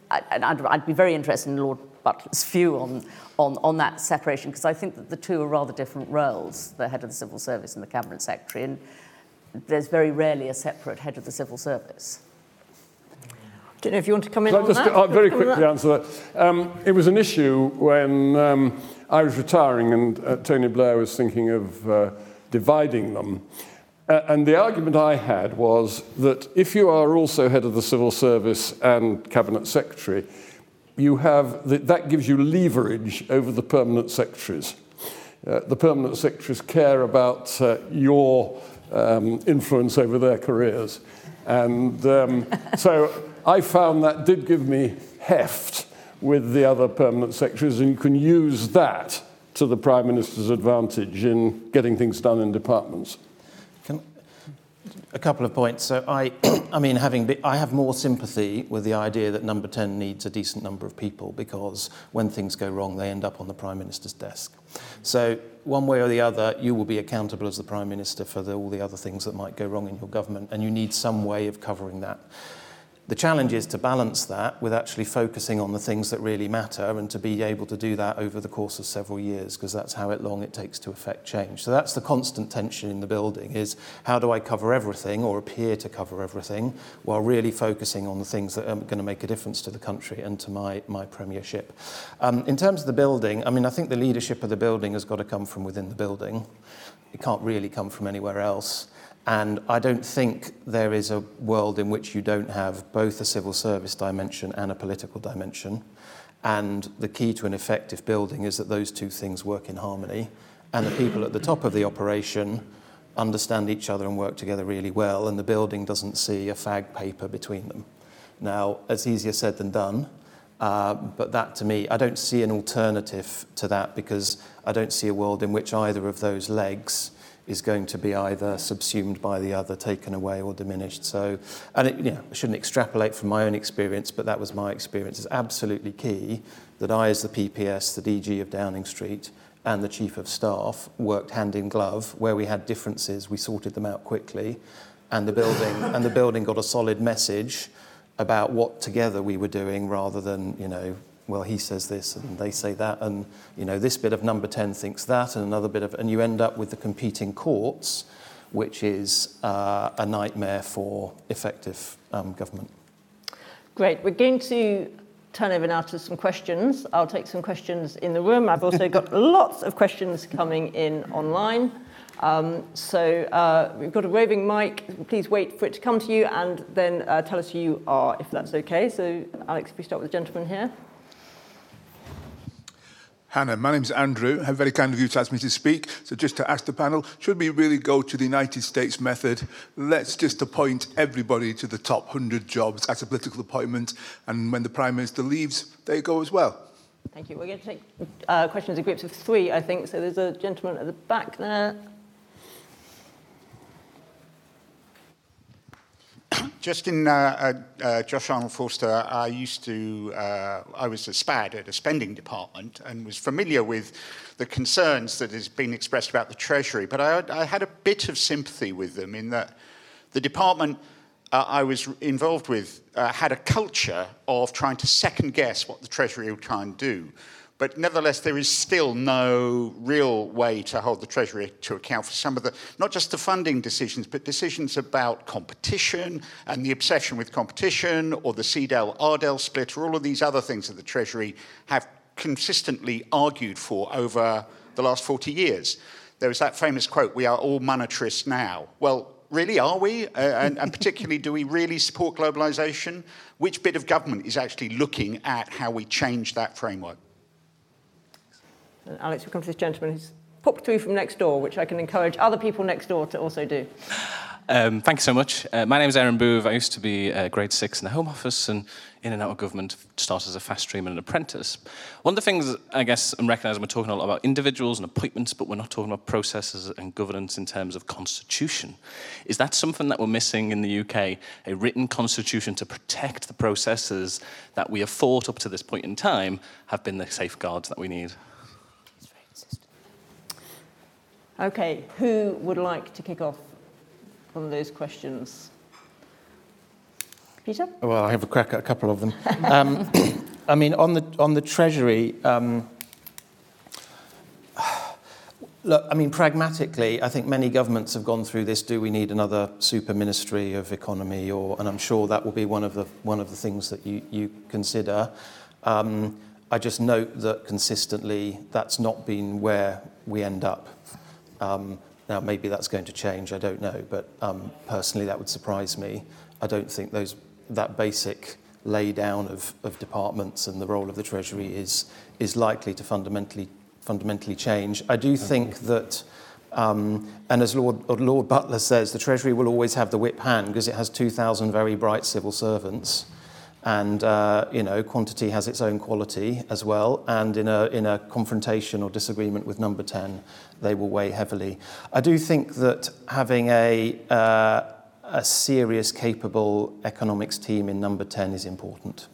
I I'd, I'd be very interested in Lord Butler's view on, on, on that separation, because I think that the two are rather different roles, the head of the civil service and the cabinet secretary, and there's very rarely a separate head of the civil service. I don't know if you want to come in Can on I just that? Uh, very quickly answer that? Um, it was an issue when um, I was retiring and uh, Tony Blair was thinking of uh, dividing them. Uh, and the argument I had was that if you are also head of the civil service and cabinet secretary, you have the, that gives you leverage over the permanent secretaries. Uh, the permanent secretaries care about uh, your um, influence over their careers. And um, so I found that did give me heft with the other permanent secretaries, and you can use that to the Prime Minister's advantage in getting things done in departments. a couple of points. So I, I mean, having be, I have more sympathy with the idea that Number 10 needs a decent number of people because when things go wrong, they end up on the Prime Minister's desk. So one way or the other, you will be accountable as the Prime Minister for the, all the other things that might go wrong in your government, and you need some way of covering that. The challenge is to balance that with actually focusing on the things that really matter and to be able to do that over the course of several years because that's how long it takes to affect change. So that's the constant tension in the building is how do I cover everything or appear to cover everything while really focusing on the things that are going to make a difference to the country and to my, my premiership. Um, in terms of the building, I mean, I think the leadership of the building has got to come from within the building. It can't really come from anywhere else. And I don't think there is a world in which you don't have both a civil service dimension and a political dimension. And the key to an effective building is that those two things work in harmony. And the people at the top of the operation understand each other and work together really well. And the building doesn't see a fag paper between them. Now, it's easier said than done. Uh, but that to me, I don't see an alternative to that because I don't see a world in which either of those legs is going to be either subsumed by the other, taken away, or diminished. So, and it, you know, I shouldn't extrapolate from my own experience, but that was my experience. It's absolutely key that I, as the PPS, the DG of Downing Street, and the Chief of Staff worked hand in glove. Where we had differences, we sorted them out quickly, and the building and the building got a solid message about what together we were doing, rather than you know well, he says this and they say that, and you know, this bit of number 10 thinks that, and another bit of, and you end up with the competing courts, which is uh, a nightmare for effective um, government. Great. We're going to turn over now to some questions. I'll take some questions in the room. I've also got lots of questions coming in online. Um, so uh, we've got a roving mic. Please wait for it to come to you and then uh, tell us who you are, if that's okay. So, Alex, if we start with the gentleman here. Hannah, my name is Andrew. How very kind of you to ask me to speak. So just to ask the panel, should we really go to the United States method? Let's just appoint everybody to the top 100 jobs as a political appointment, and when the Prime Minister leaves, they go as well. Thank you. We're going to take uh, questions in groups of three, I think. So there's a gentleman at the back there. Just in uh, uh, uh, Josh Arnold Forster, I used to, uh, I was a SPAD at a spending department and was familiar with the concerns that has been expressed about the Treasury, but I, I had a bit of sympathy with them in that the department uh, I was involved with uh, had a culture of trying to second guess what the Treasury would try and do. But nevertheless, there is still no real way to hold the Treasury to account for some of the, not just the funding decisions, but decisions about competition and the obsession with competition or the CDEL RDEL split or all of these other things that the Treasury have consistently argued for over the last 40 years. There was that famous quote, we are all monetarists now. Well, really, are we? Uh, and, and particularly, do we really support globalization? Which bit of government is actually looking at how we change that framework? And Alex, we come to this gentleman who's popped through from next door, which I can encourage other people next door to also do. Um, thank you so much. Uh, my name is Aaron Booth. I used to be uh, grade six in the Home Office and in and out of government, started as a fast stream and an apprentice. One of the things I guess I'm recognising we're talking a lot about individuals and appointments, but we're not talking about processes and governance in terms of constitution. Is that something that we're missing in the UK? A written constitution to protect the processes that we have fought up to this point in time have been the safeguards that we need? Okay, who would like to kick off on those questions? Peter? Well, I have a crack at a couple of them. Um, I mean, on the, on the Treasury, um, look, I mean, pragmatically, I think many governments have gone through this. Do we need another super ministry of economy? Or, and I'm sure that will be one of the, one of the things that you, you consider. Um, I just note that consistently that's not been where we end up. Um, now, maybe that's going to change, I don't know, but um, personally that would surprise me. I don't think those, that basic lay down of, of departments and the role of the Treasury is, is likely to fundamentally, fundamentally change. I do think that, um, and as Lord, Lord Butler says, the Treasury will always have the whip hand because it has 2,000 very bright civil servants. Mm. And uh, you know, quantity has its own quality as well. And in a, in a confrontation or disagreement with number 10, they will weigh heavily. I do think that having a, uh, a serious, capable economics team in number 10 is important.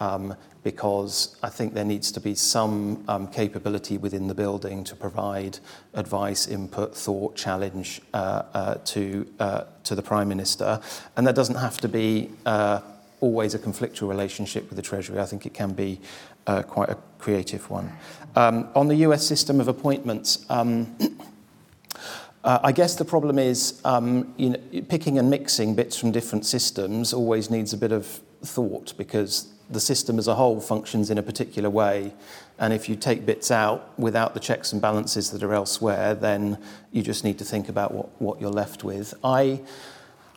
Um, because I think there needs to be some um, capability within the building to provide advice, input, thought, challenge uh, uh, to, uh, to the Prime Minister. And that doesn't have to be uh, always a conflictual relationship with the Treasury. I think it can be uh, quite a creative one. Um, on the US system of appointments, um, uh, I guess the problem is um, you know, picking and mixing bits from different systems always needs a bit of thought because the system as a whole functions in a particular way. And if you take bits out without the checks and balances that are elsewhere, then you just need to think about what, what you're left with. I,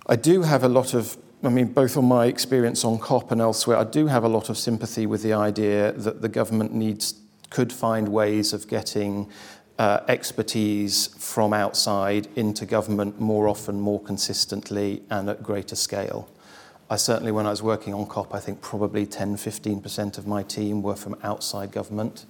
I do have a lot of I mean, both on my experience on COP and elsewhere, I do have a lot of sympathy with the idea that the government needs could find ways of getting uh, expertise from outside into government more often, more consistently, and at greater scale. I certainly, when I was working on COP, I think probably 10, 15% of my team were from outside government.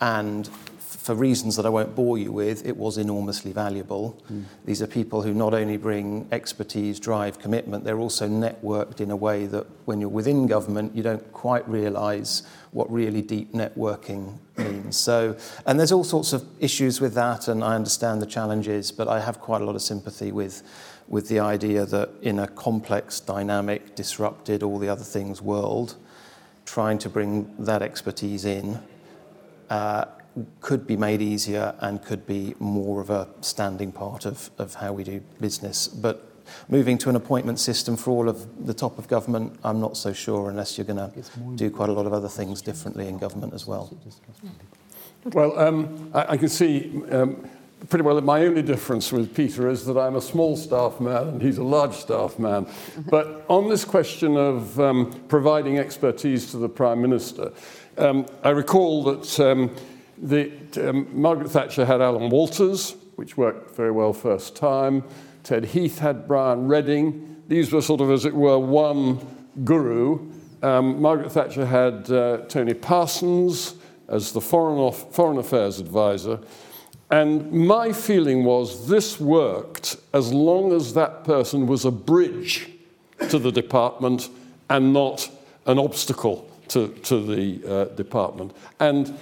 And for reasons that I won't bore you with, it was enormously valuable. Mm. These are people who not only bring expertise, drive, commitment, they're also networked in a way that when you're within government, you don't quite realise what really deep networking means. So, and there's all sorts of issues with that, and I understand the challenges, but I have quite a lot of sympathy with, with the idea that in a complex, dynamic, disrupted, all the other things world, trying to bring that expertise in uh, could be made easier and could be more of a standing part of, of how we do business. But moving to an appointment system for all of the top of government, I'm not so sure unless you're going to do quite a lot of other things differently in government as well. Well, um, I, I, can see um, pretty well that my only difference with Peter is that I'm a small staff man and he's a large staff man. but on this question of um, providing expertise to the Prime Minister, um, I recall that um, the, um, Margaret Thatcher had Alan Walters, which worked very well first time. Ted Heath had Brian Reading. These were sort of, as it were, one guru. Um, Margaret Thatcher had uh, Tony Parsons as the foreign, off, foreign affairs advisor. And my feeling was this worked as long as that person was a bridge to the department and not an obstacle to, to the uh, department. And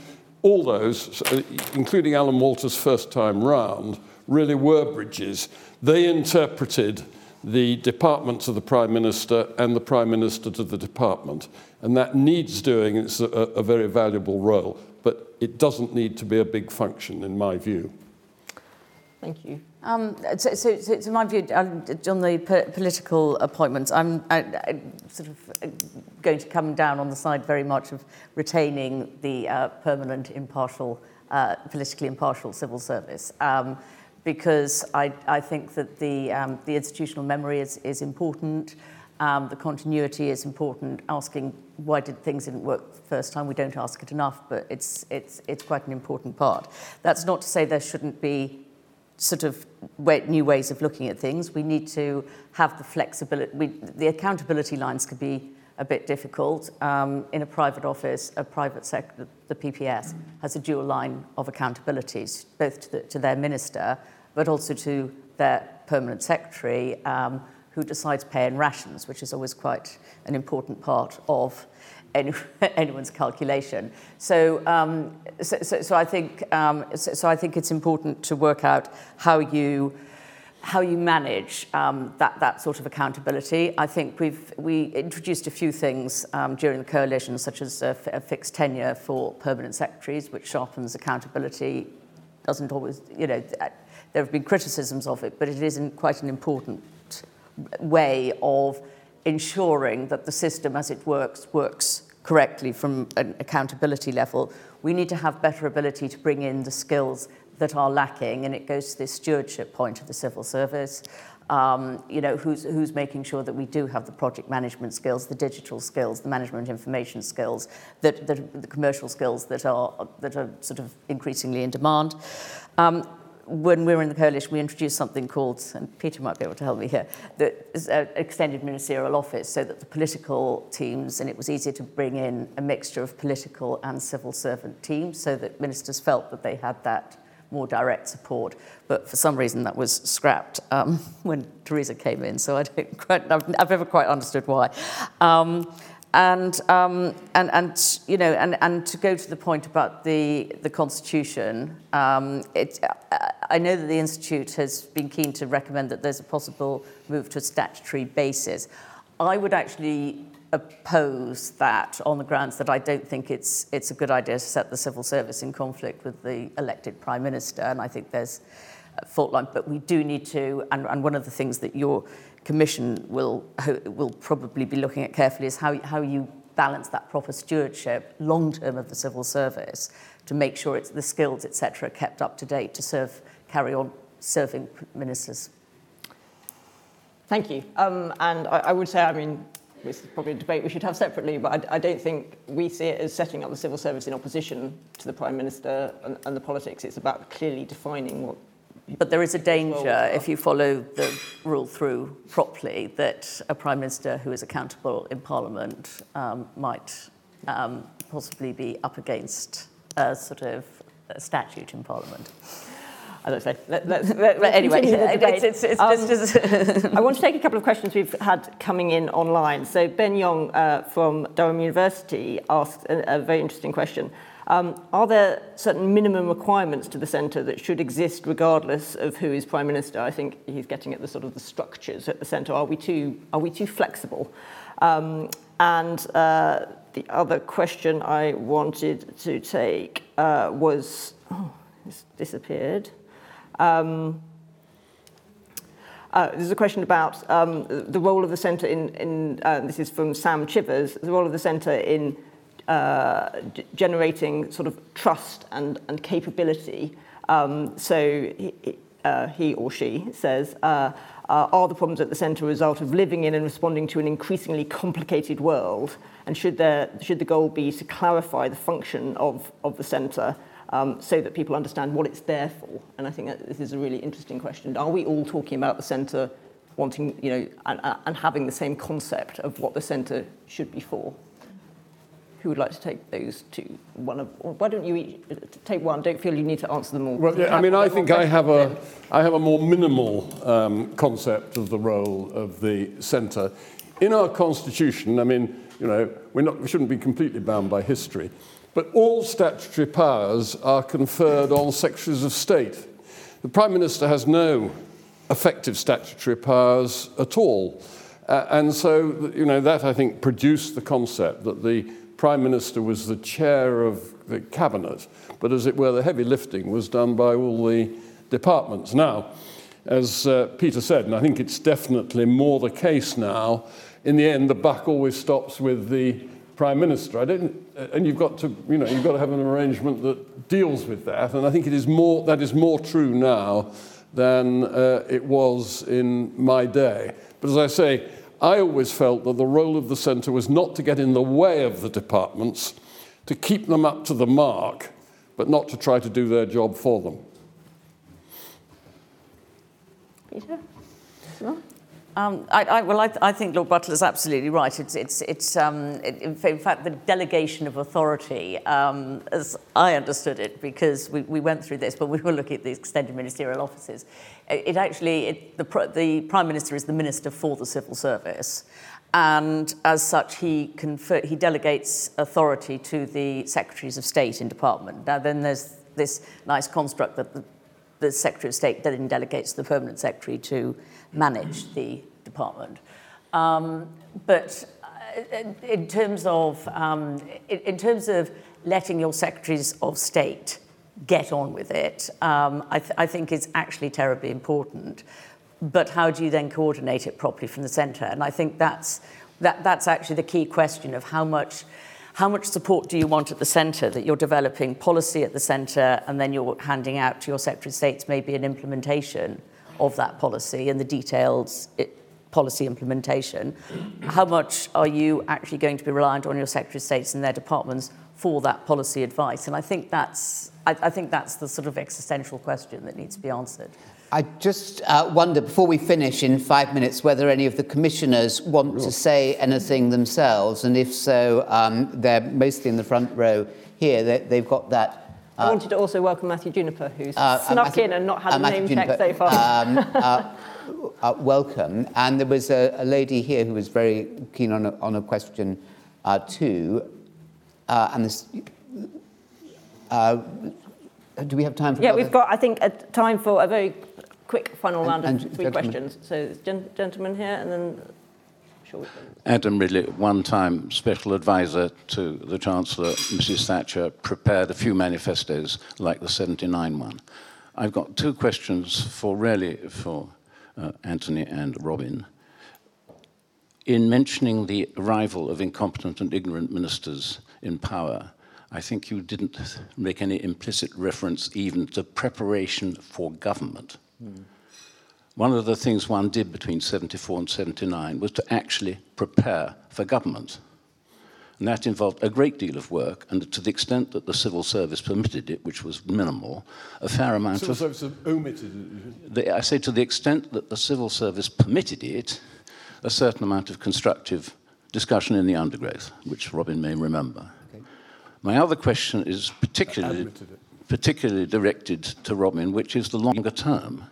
all those, uh, including Alan Walters first time round, really were bridges. They interpreted the department to the Prime Minister and the Prime Minister to the department. And that needs doing, it's a, a very valuable role, but it doesn't need to be a big function, in my view. Thank you. Um, so, so, so, my view, um, on the po- political appointments, I'm I, I sort of uh, going to come down on the side very much of retaining the uh, permanent, impartial, uh, politically impartial civil service. Um, because I, I think that the, um, the institutional memory is, is important, um, the continuity is important, asking why did things didn't work the first time, we don't ask it enough, but it's, it's, it's quite an important part. That's not to say there shouldn't be sort of new ways of looking at things. We need to have the flexibility. We, the accountability lines could be a bit difficult. Um, in a private office, a private sector, the PPS has a dual line of accountabilities, both to, the, to their minister, but also to their permanent secretary, um, who decides pay and rations, which is always quite an important part of any, anyone's calculation. So, um, so, so, so I think um, so, so I think it's important to work out how you how you manage um, that, that sort of accountability. I think we've we introduced a few things um, during the coalition, such as a, a fixed tenure for permanent secretaries, which sharpens accountability. Doesn't always, you know, there have been criticisms of it, but it is quite an important way of ensuring that the system as it works works correctly from an accountability level, we need to have better ability to bring in the skills that are lacking, and it goes to this stewardship point of the civil service. Um, you know, who's, who's making sure that we do have the project management skills, the digital skills, the management information skills, that, that the commercial skills that are, that are sort of increasingly in demand. Um, when we were in the coalition, we introduced something called, and Peter might be able to help me here, the uh, extended ministerial office so that the political teams, and it was easier to bring in a mixture of political and civil servant teams so that ministers felt that they had that more direct support. But for some reason that was scrapped um, when Theresa came in, so I don't quite, I've, I've never quite understood why. Um, and, um, and, and, you know, and, and to go to the point about the, the Constitution, um, it, I know that the Institute has been keen to recommend that there's a possible move to a statutory basis. I would actually oppose that on the grounds that I don't think it's, it's a good idea to set the civil service in conflict with the elected Prime Minister, and I think there's a fault line, but we do need to, and, and one of the things that your commission will, will probably be looking at carefully is how, how you balance that proper stewardship long term of the civil service to make sure it's the skills, etc., kept up to date to serve, carry on serving ministers. Thank you. Um, and I, I would say, I mean, this is probably a debate we should have separately, but I, I, don't think we see it as setting up the civil service in opposition to the Prime Minister and, and the politics. It's about clearly defining what. But there is a danger if you follow the rule through properly that a Prime Minister who is accountable in Parliament um, might um, possibly be up against a sort of a statute in Parliament I say, let, let, but anyway, it's, it's, it's um, just, I want to take a couple of questions we've had coming in online. So Ben Yong uh, from Durham University asked a, a very interesting question. Um, are there certain minimum requirements to the centre that should exist regardless of who is prime minister? I think he's getting at the sort of the structures at the centre. Are we too are we too flexible? Um, and uh, the other question I wanted to take uh, was oh, it's disappeared. Um, uh, there's a question about um, the role of the centre in, in uh, this is from Sam Chivers, the role of the centre in uh, generating sort of trust and, and capability. Um, so he, uh, he or she says, uh, uh, are the problems at the centre a result of living in and responding to an increasingly complicated world? And should, there, should the goal be to clarify the function of, of the centre um, so that people understand what it's there for. And I think that this is a really interesting question. Are we all talking about the centre wanting, you know, and, and having the same concept of what the centre should be for? Who would like to take those two? One of, why don't you each take one? Don't feel you need to answer them all. Well, yeah, I mean, I think I have a, I have a more minimal um, concept of the role of the centre. In our constitution, I mean, you know, we're not, we shouldn't be completely bound by history. But all statutory powers are conferred on secretaries of state. The Prime Minister has no effective statutory powers at all. Uh, and so, you know, that I think produced the concept that the Prime Minister was the chair of the cabinet, but as it were, the heavy lifting was done by all the departments. Now, as uh, Peter said, and I think it's definitely more the case now, in the end, the buck always stops with the prime minister. I don't, and you've got to, you know, you've got to have an arrangement that deals with that. And I think it is more, that is more true now than uh, it was in my day. But as I say, I always felt that the role of the centre was not to get in the way of the departments, to keep them up to the mark, but not to try to do their job for them. Peter? Um, I, I, well, I, I, think Lord Butler is absolutely right. It's, it's, it's um, it, in fact, the delegation of authority, um, as I understood it, because we, we went through this, but we were looking at the extended ministerial offices. It, it actually, it, the, the Prime Minister is the Minister for the Civil Service. And as such, he, confer, he delegates authority to the Secretaries of State in Department. Now, then there's this nice construct that the, the Secretary of State then delegates the Permanent Secretary to manage the department. Um, but uh, in terms of um, in terms of letting your secretaries of state get on with it, um, I, th- I, think is actually terribly important. But how do you then coordinate it properly from the centre? And I think that's that, that's actually the key question of how much how much support do you want at the centre, that you're developing policy at the centre and then you're handing out to your Secretary of States maybe an implementation of that policy and the details it, eh, policy implementation. How much are you actually going to be reliant on your Secretary of States and their departments for that policy advice? And I think that's, I, I think that's the sort of existential question that needs to be answered. I just uh, wonder, before we finish in five minutes, whether any of the commissioners want to say anything themselves, and if so, um, they're mostly in the front row here. They, they've got that. I wanted to also welcome Matthew Juniper, who's uh, snuck Matthew- in and not had uh, a name Juniper, check so far. Um, uh, uh, welcome. And there was a, a lady here who was very keen on a, on a question uh, too. Uh, and this. Do we have time for yeah, another- we've got, I think, a time for a very quick final And- round of three gentlemen. questions. So, gen- gentleman here, and then. Sure. Adam Ridley, one time special advisor to the Chancellor, Mrs. Thatcher, prepared a few manifestos like the 79 one. I've got two questions for really for uh, Anthony and Robin. In mentioning the arrival of incompetent and ignorant ministers in power, I think you didn't make any implicit reference even to preparation for government. Hmm. One of the things one did between 74 and 79 was to actually prepare for government. And that involved a great deal of work, and to the extent that the civil service permitted it, which was minimal, a fair amount Civil of. Service omitted. The, I say to the extent that the civil service permitted it, a certain amount of constructive discussion in the undergrowth, which Robin may remember. My other question is particularly, particularly directed to Robin, which is the longer term.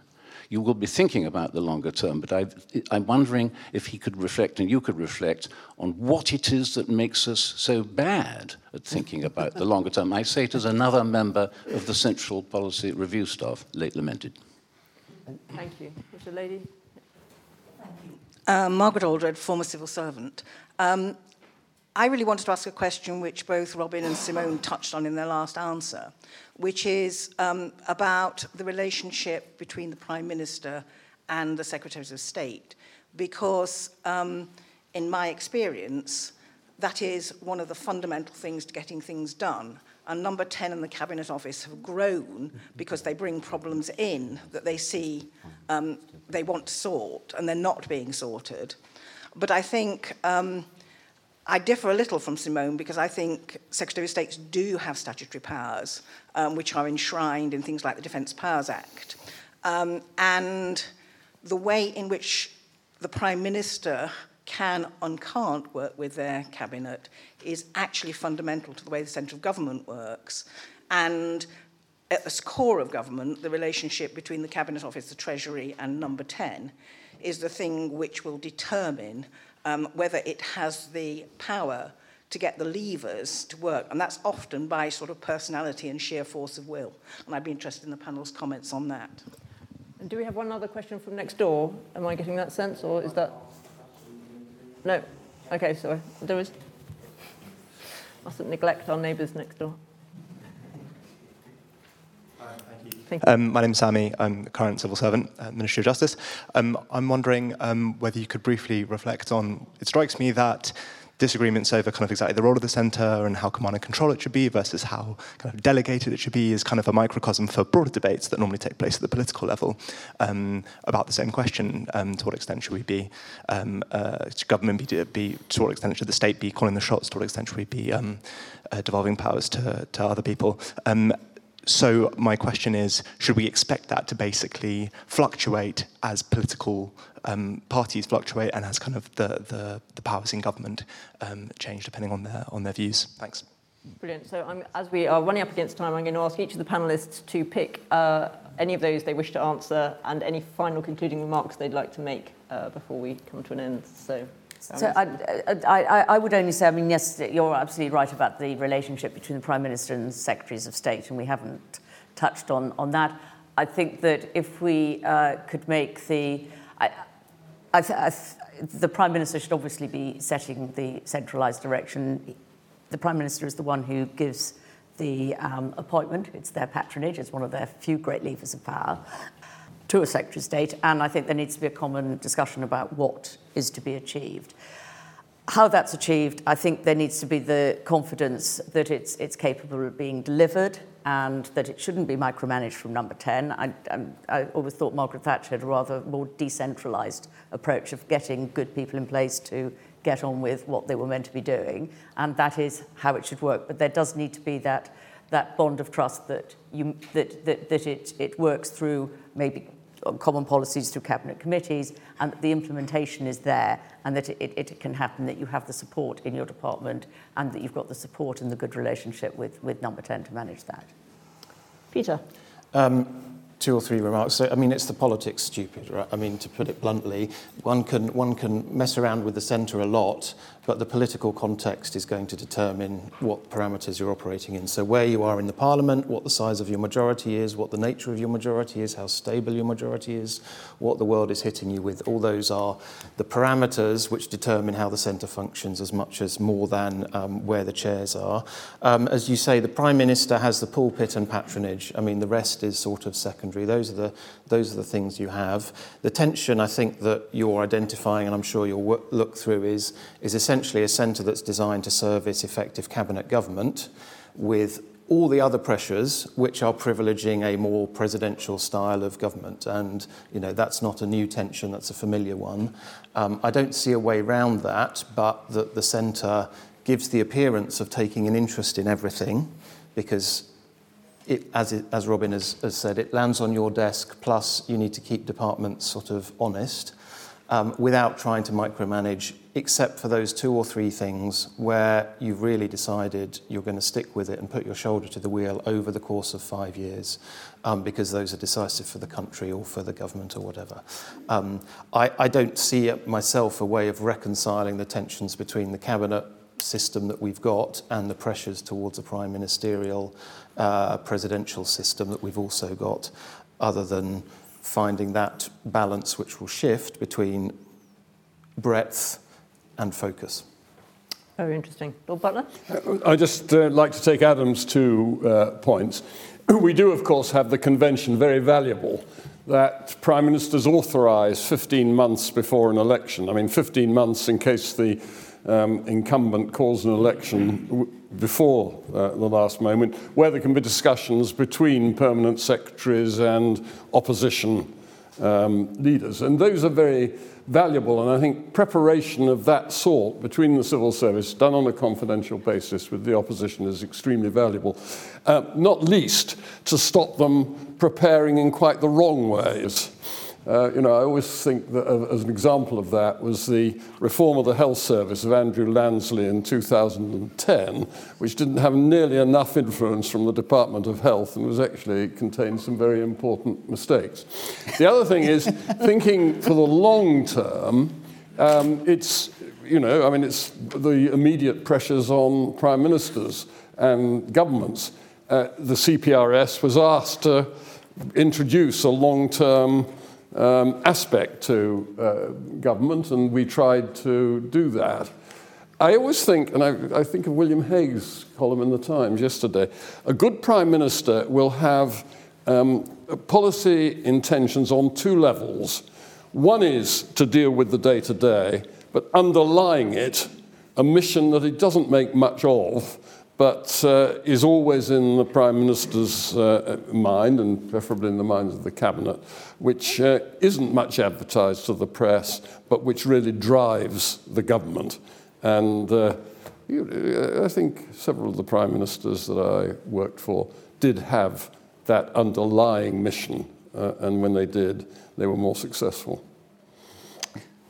You will be thinking about the longer term, but I, I'm wondering if he could reflect and you could reflect on what it is that makes us so bad at thinking about the longer term. I say it as another member of the Central Policy Review staff, late lamented. Thank you. Was the lady? Uh, Margaret Aldred, former civil servant. Um, I really wanted to ask a question which both Robin and Simone touched on in their last answer, which is um, about the relationship between the Prime Minister and the Secretaries of State. Because, um, in my experience, that is one of the fundamental things to getting things done. And number 10 and the Cabinet Office have grown because they bring problems in that they see um, they want to sort and they're not being sorted. But I think um, I differ a little from Simone because I think Secretary of States do have statutory powers um, which are enshrined in things like the Defence Powers Act. Um, and the way in which the Prime Minister can and can't work with their cabinet is actually fundamental to the way the central government works. And at the core of government, the relationship between the Cabinet Office, the Treasury, and Number 10 is the thing which will determine um, whether it has the power to get the levers to work. And that's often by sort of personality and sheer force of will. And I'd be interested in the panel's comments on that. And do we have one other question from next door? Am I getting that sense, or is that? No. Okay, sorry. There is. Mustn't neglect our neighbours next door. Thank you. Um, my name's Sammy. I'm a current civil servant at Ministry of Justice. Um, I'm wondering um, whether you could briefly reflect on. It strikes me that disagreements over kind of exactly the role of the centre and how command and control it should be versus how kind of delegated it should be is kind of a microcosm for broader debates that normally take place at the political level um, about the same question. Um, to what extent should we be, um, uh, should government be, be, to what extent should the state be calling the shots, to what extent should we be um, uh, devolving powers to, to other people? So my question is, should we expect that to basically fluctuate as political um, parties fluctuate and as kind of the, the, the powers in government um, change depending on their, on their views? Thanks. Brilliant. So I'm, as we are running up against time, I'm going to ask each of the panellists to pick uh, any of those they wish to answer and any final concluding remarks they'd like to make uh, before we come to an end. So, So I, I, I, I would only say, I mean, yes, you're absolutely right about the relationship between the Prime Minister and the Secretaries of State, and we haven't touched on, on that. I think that if we uh, could make the... I, I I th- the Prime Minister should obviously be setting the centralised direction. The Prime Minister is the one who gives the um, appointment. It's their patronage. It's one of their few great levers of power to a Secretary of State. And I think there needs to be a common discussion about what is to be achieved. how that's achieved, I think there needs to be the confidence that it's, it's capable of being delivered and that it shouldn't be micromanaged from number 10. I, I, I always thought Margaret Thatcher had a rather more decentralised approach of getting good people in place to get on with what they were meant to be doing, and that is how it should work. But there does need to be that, that bond of trust that, you, that, that, that it, it works through maybe uh, common policies through cabinet committees and that the implementation is there and that it, it can happen, that you have the support in your department and that you've got the support and the good relationship with, with number 10 to manage that. Peter? Um, two or three remarks. So, I mean, it's the politics stupid, right? I mean, to put it bluntly, one can, one can mess around with the centre a lot, but the political context is going to determine what parameters you're operating in. So where you are in the parliament, what the size of your majority is, what the nature of your majority is, how stable your majority is, what the world is hitting you with, all those are the parameters which determine how the centre functions as much as more than um, where the chairs are. Um, as you say, the Prime Minister has the pulpit and patronage. I mean, the rest is sort of secondary. Those are the, those are the things you have. The tension, I think, that you're identifying, and I'm sure you'll look through, is, is essentially a centre that's designed to service effective cabinet government with all the other pressures which are privileging a more presidential style of government. And, you know, that's not a new tension, that's a familiar one. Um, I don't see a way around that, but that the centre gives the appearance of taking an interest in everything because it, as, it, as Robin has, has said, it lands on your desk, plus you need to keep departments sort of honest um, without trying to micromanage, except for those two or three things where you've really decided you're going to stick with it and put your shoulder to the wheel over the course of five years, um, because those are decisive for the country or for the government or whatever. Um, I, I don't see myself a way of reconciling the tensions between the cabinet system that we've got and the pressures towards a prime ministerial uh, presidential system that we've also got, other than finding that balance which will shift between breadth and focus. Very interesting. Lord Butler? I'd just uh, like to take Adam's two uh, points. We do, of course, have the convention very valuable that prime ministers authorize 15 months before an election. I mean, 15 months in case the um, incumbent calls an election before uh, the last moment, where there can be discussions between permanent secretaries and opposition um, leaders. And those are very valuable, and I think preparation of that sort between the civil service, done on a confidential basis with the opposition, is extremely valuable, uh, not least to stop them preparing in quite the wrong ways. Uh, you know, I always think that uh, as an example of that was the reform of the health service of Andrew Lansley in 2010, which didn't have nearly enough influence from the Department of Health and was actually contained some very important mistakes. The other thing is thinking for the long term, um, it's, you know, I mean, it's the immediate pressures on prime ministers and governments. Uh, the CPRS was asked to introduce a long term um, aspect to uh, government, and we tried to do that. I always think, and I, I think of William Hague's column in the Times yesterday, a good prime minister will have um, policy intentions on two levels. One is to deal with the day to day, but underlying it, a mission that he doesn't make much of, but uh, is always in the Prime Minister's uh, mind and preferably in the minds of the Cabinet, which uh, isn't much advertised to the press, but which really drives the government. And uh, you, I think several of the Prime Ministers that I worked for did have that underlying mission, uh, and when they did, they were more successful.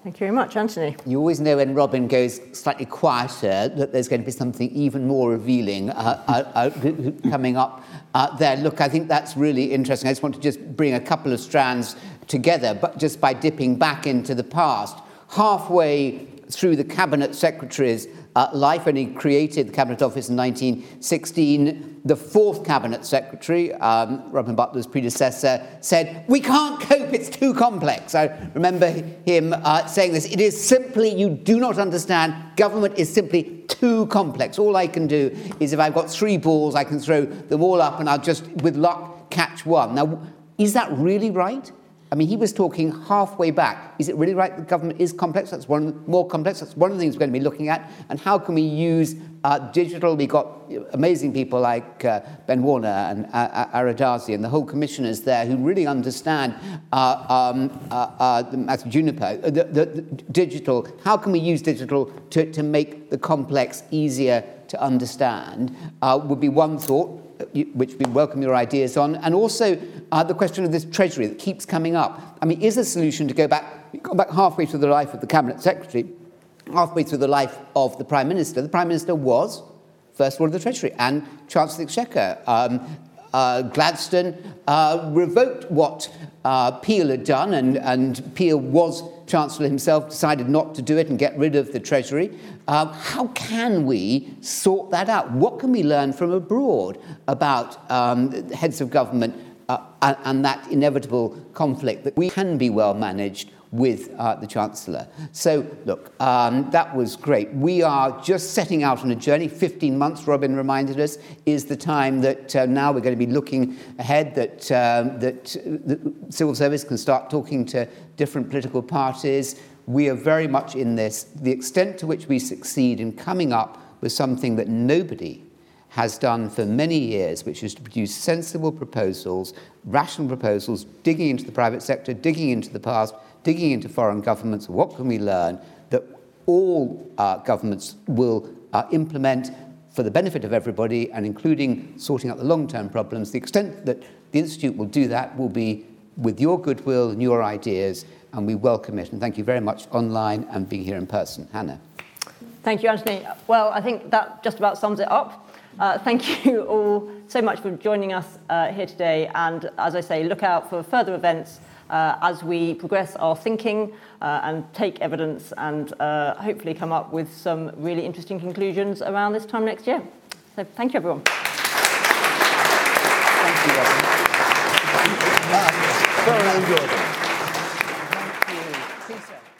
Thank you very much. Anthony? You always know when Robin goes slightly quieter that there's going to be something even more revealing uh, uh, uh, coming up uh, there. Look, I think that's really interesting. I just want to just bring a couple of strands together, but just by dipping back into the past. Halfway through the cabinet secretaries uh, life when he created the Cabinet Office in 1916. The fourth Cabinet Secretary, um, Robin Butler's predecessor, said, We can't cope, it's too complex. I remember him uh, saying this. It is simply, you do not understand, government is simply too complex. All I can do is if I've got three balls, I can throw them all up and I'll just, with luck, catch one. Now, is that really right? I mean, he was talking halfway back. Is it really right that government is complex? That's one more complex. That's one of the things we're going to be looking at. And how can we use uh, digital? We've got amazing people like uh, Ben Warner and uh, Ara Darzi and the whole commissioners there who really understand uh, um, uh, uh, Juniper, the, the, the digital. How can we use digital to, to make the complex easier to understand? Uh, would be one thought which we welcome your ideas on, and also uh, the question of this treasury that keeps coming up. I mean, is a solution to go back, go back halfway through the life of the cabinet secretary, halfway through the life of the prime minister? The prime minister was First Lord of the Treasury and Chancellor of the Exchequer. Um, uh, Gladstone uh, revoked what uh, Peel had done, and, and Peel was Chancellor himself, decided not to do it and get rid of the Treasury. Uh, how can we sort that out? What can we learn from abroad about um, heads of government uh, and, and that inevitable conflict that we can be well managed with uh, the Chancellor. So, look, um, that was great. We are just setting out on a journey. 15 months, Robin reminded us, is the time that uh, now we're going to be looking ahead, that, um, that the civil service can start talking to different political parties. We are very much in this. The extent to which we succeed in coming up with something that nobody has done for many years, which is to produce sensible proposals, rational proposals, digging into the private sector, digging into the past, digging into foreign governments, what can we learn that all uh, governments will uh, implement for the benefit of everybody and including sorting out the long-term problems. The extent that the Institute will do that will be with your goodwill and your ideas, and we welcome it. And thank you very much online and being here in person. Hannah. Thank you, Anthony. Well, I think that just about sums it up. Uh, thank you all so much for joining us uh, here today. And as I say, look out for further events as we progress our thinking uh, and take evidence and uh, hopefully come up with some really interesting conclusions around this time next year. So thank you, everyone. Thank you, Robin. Very good.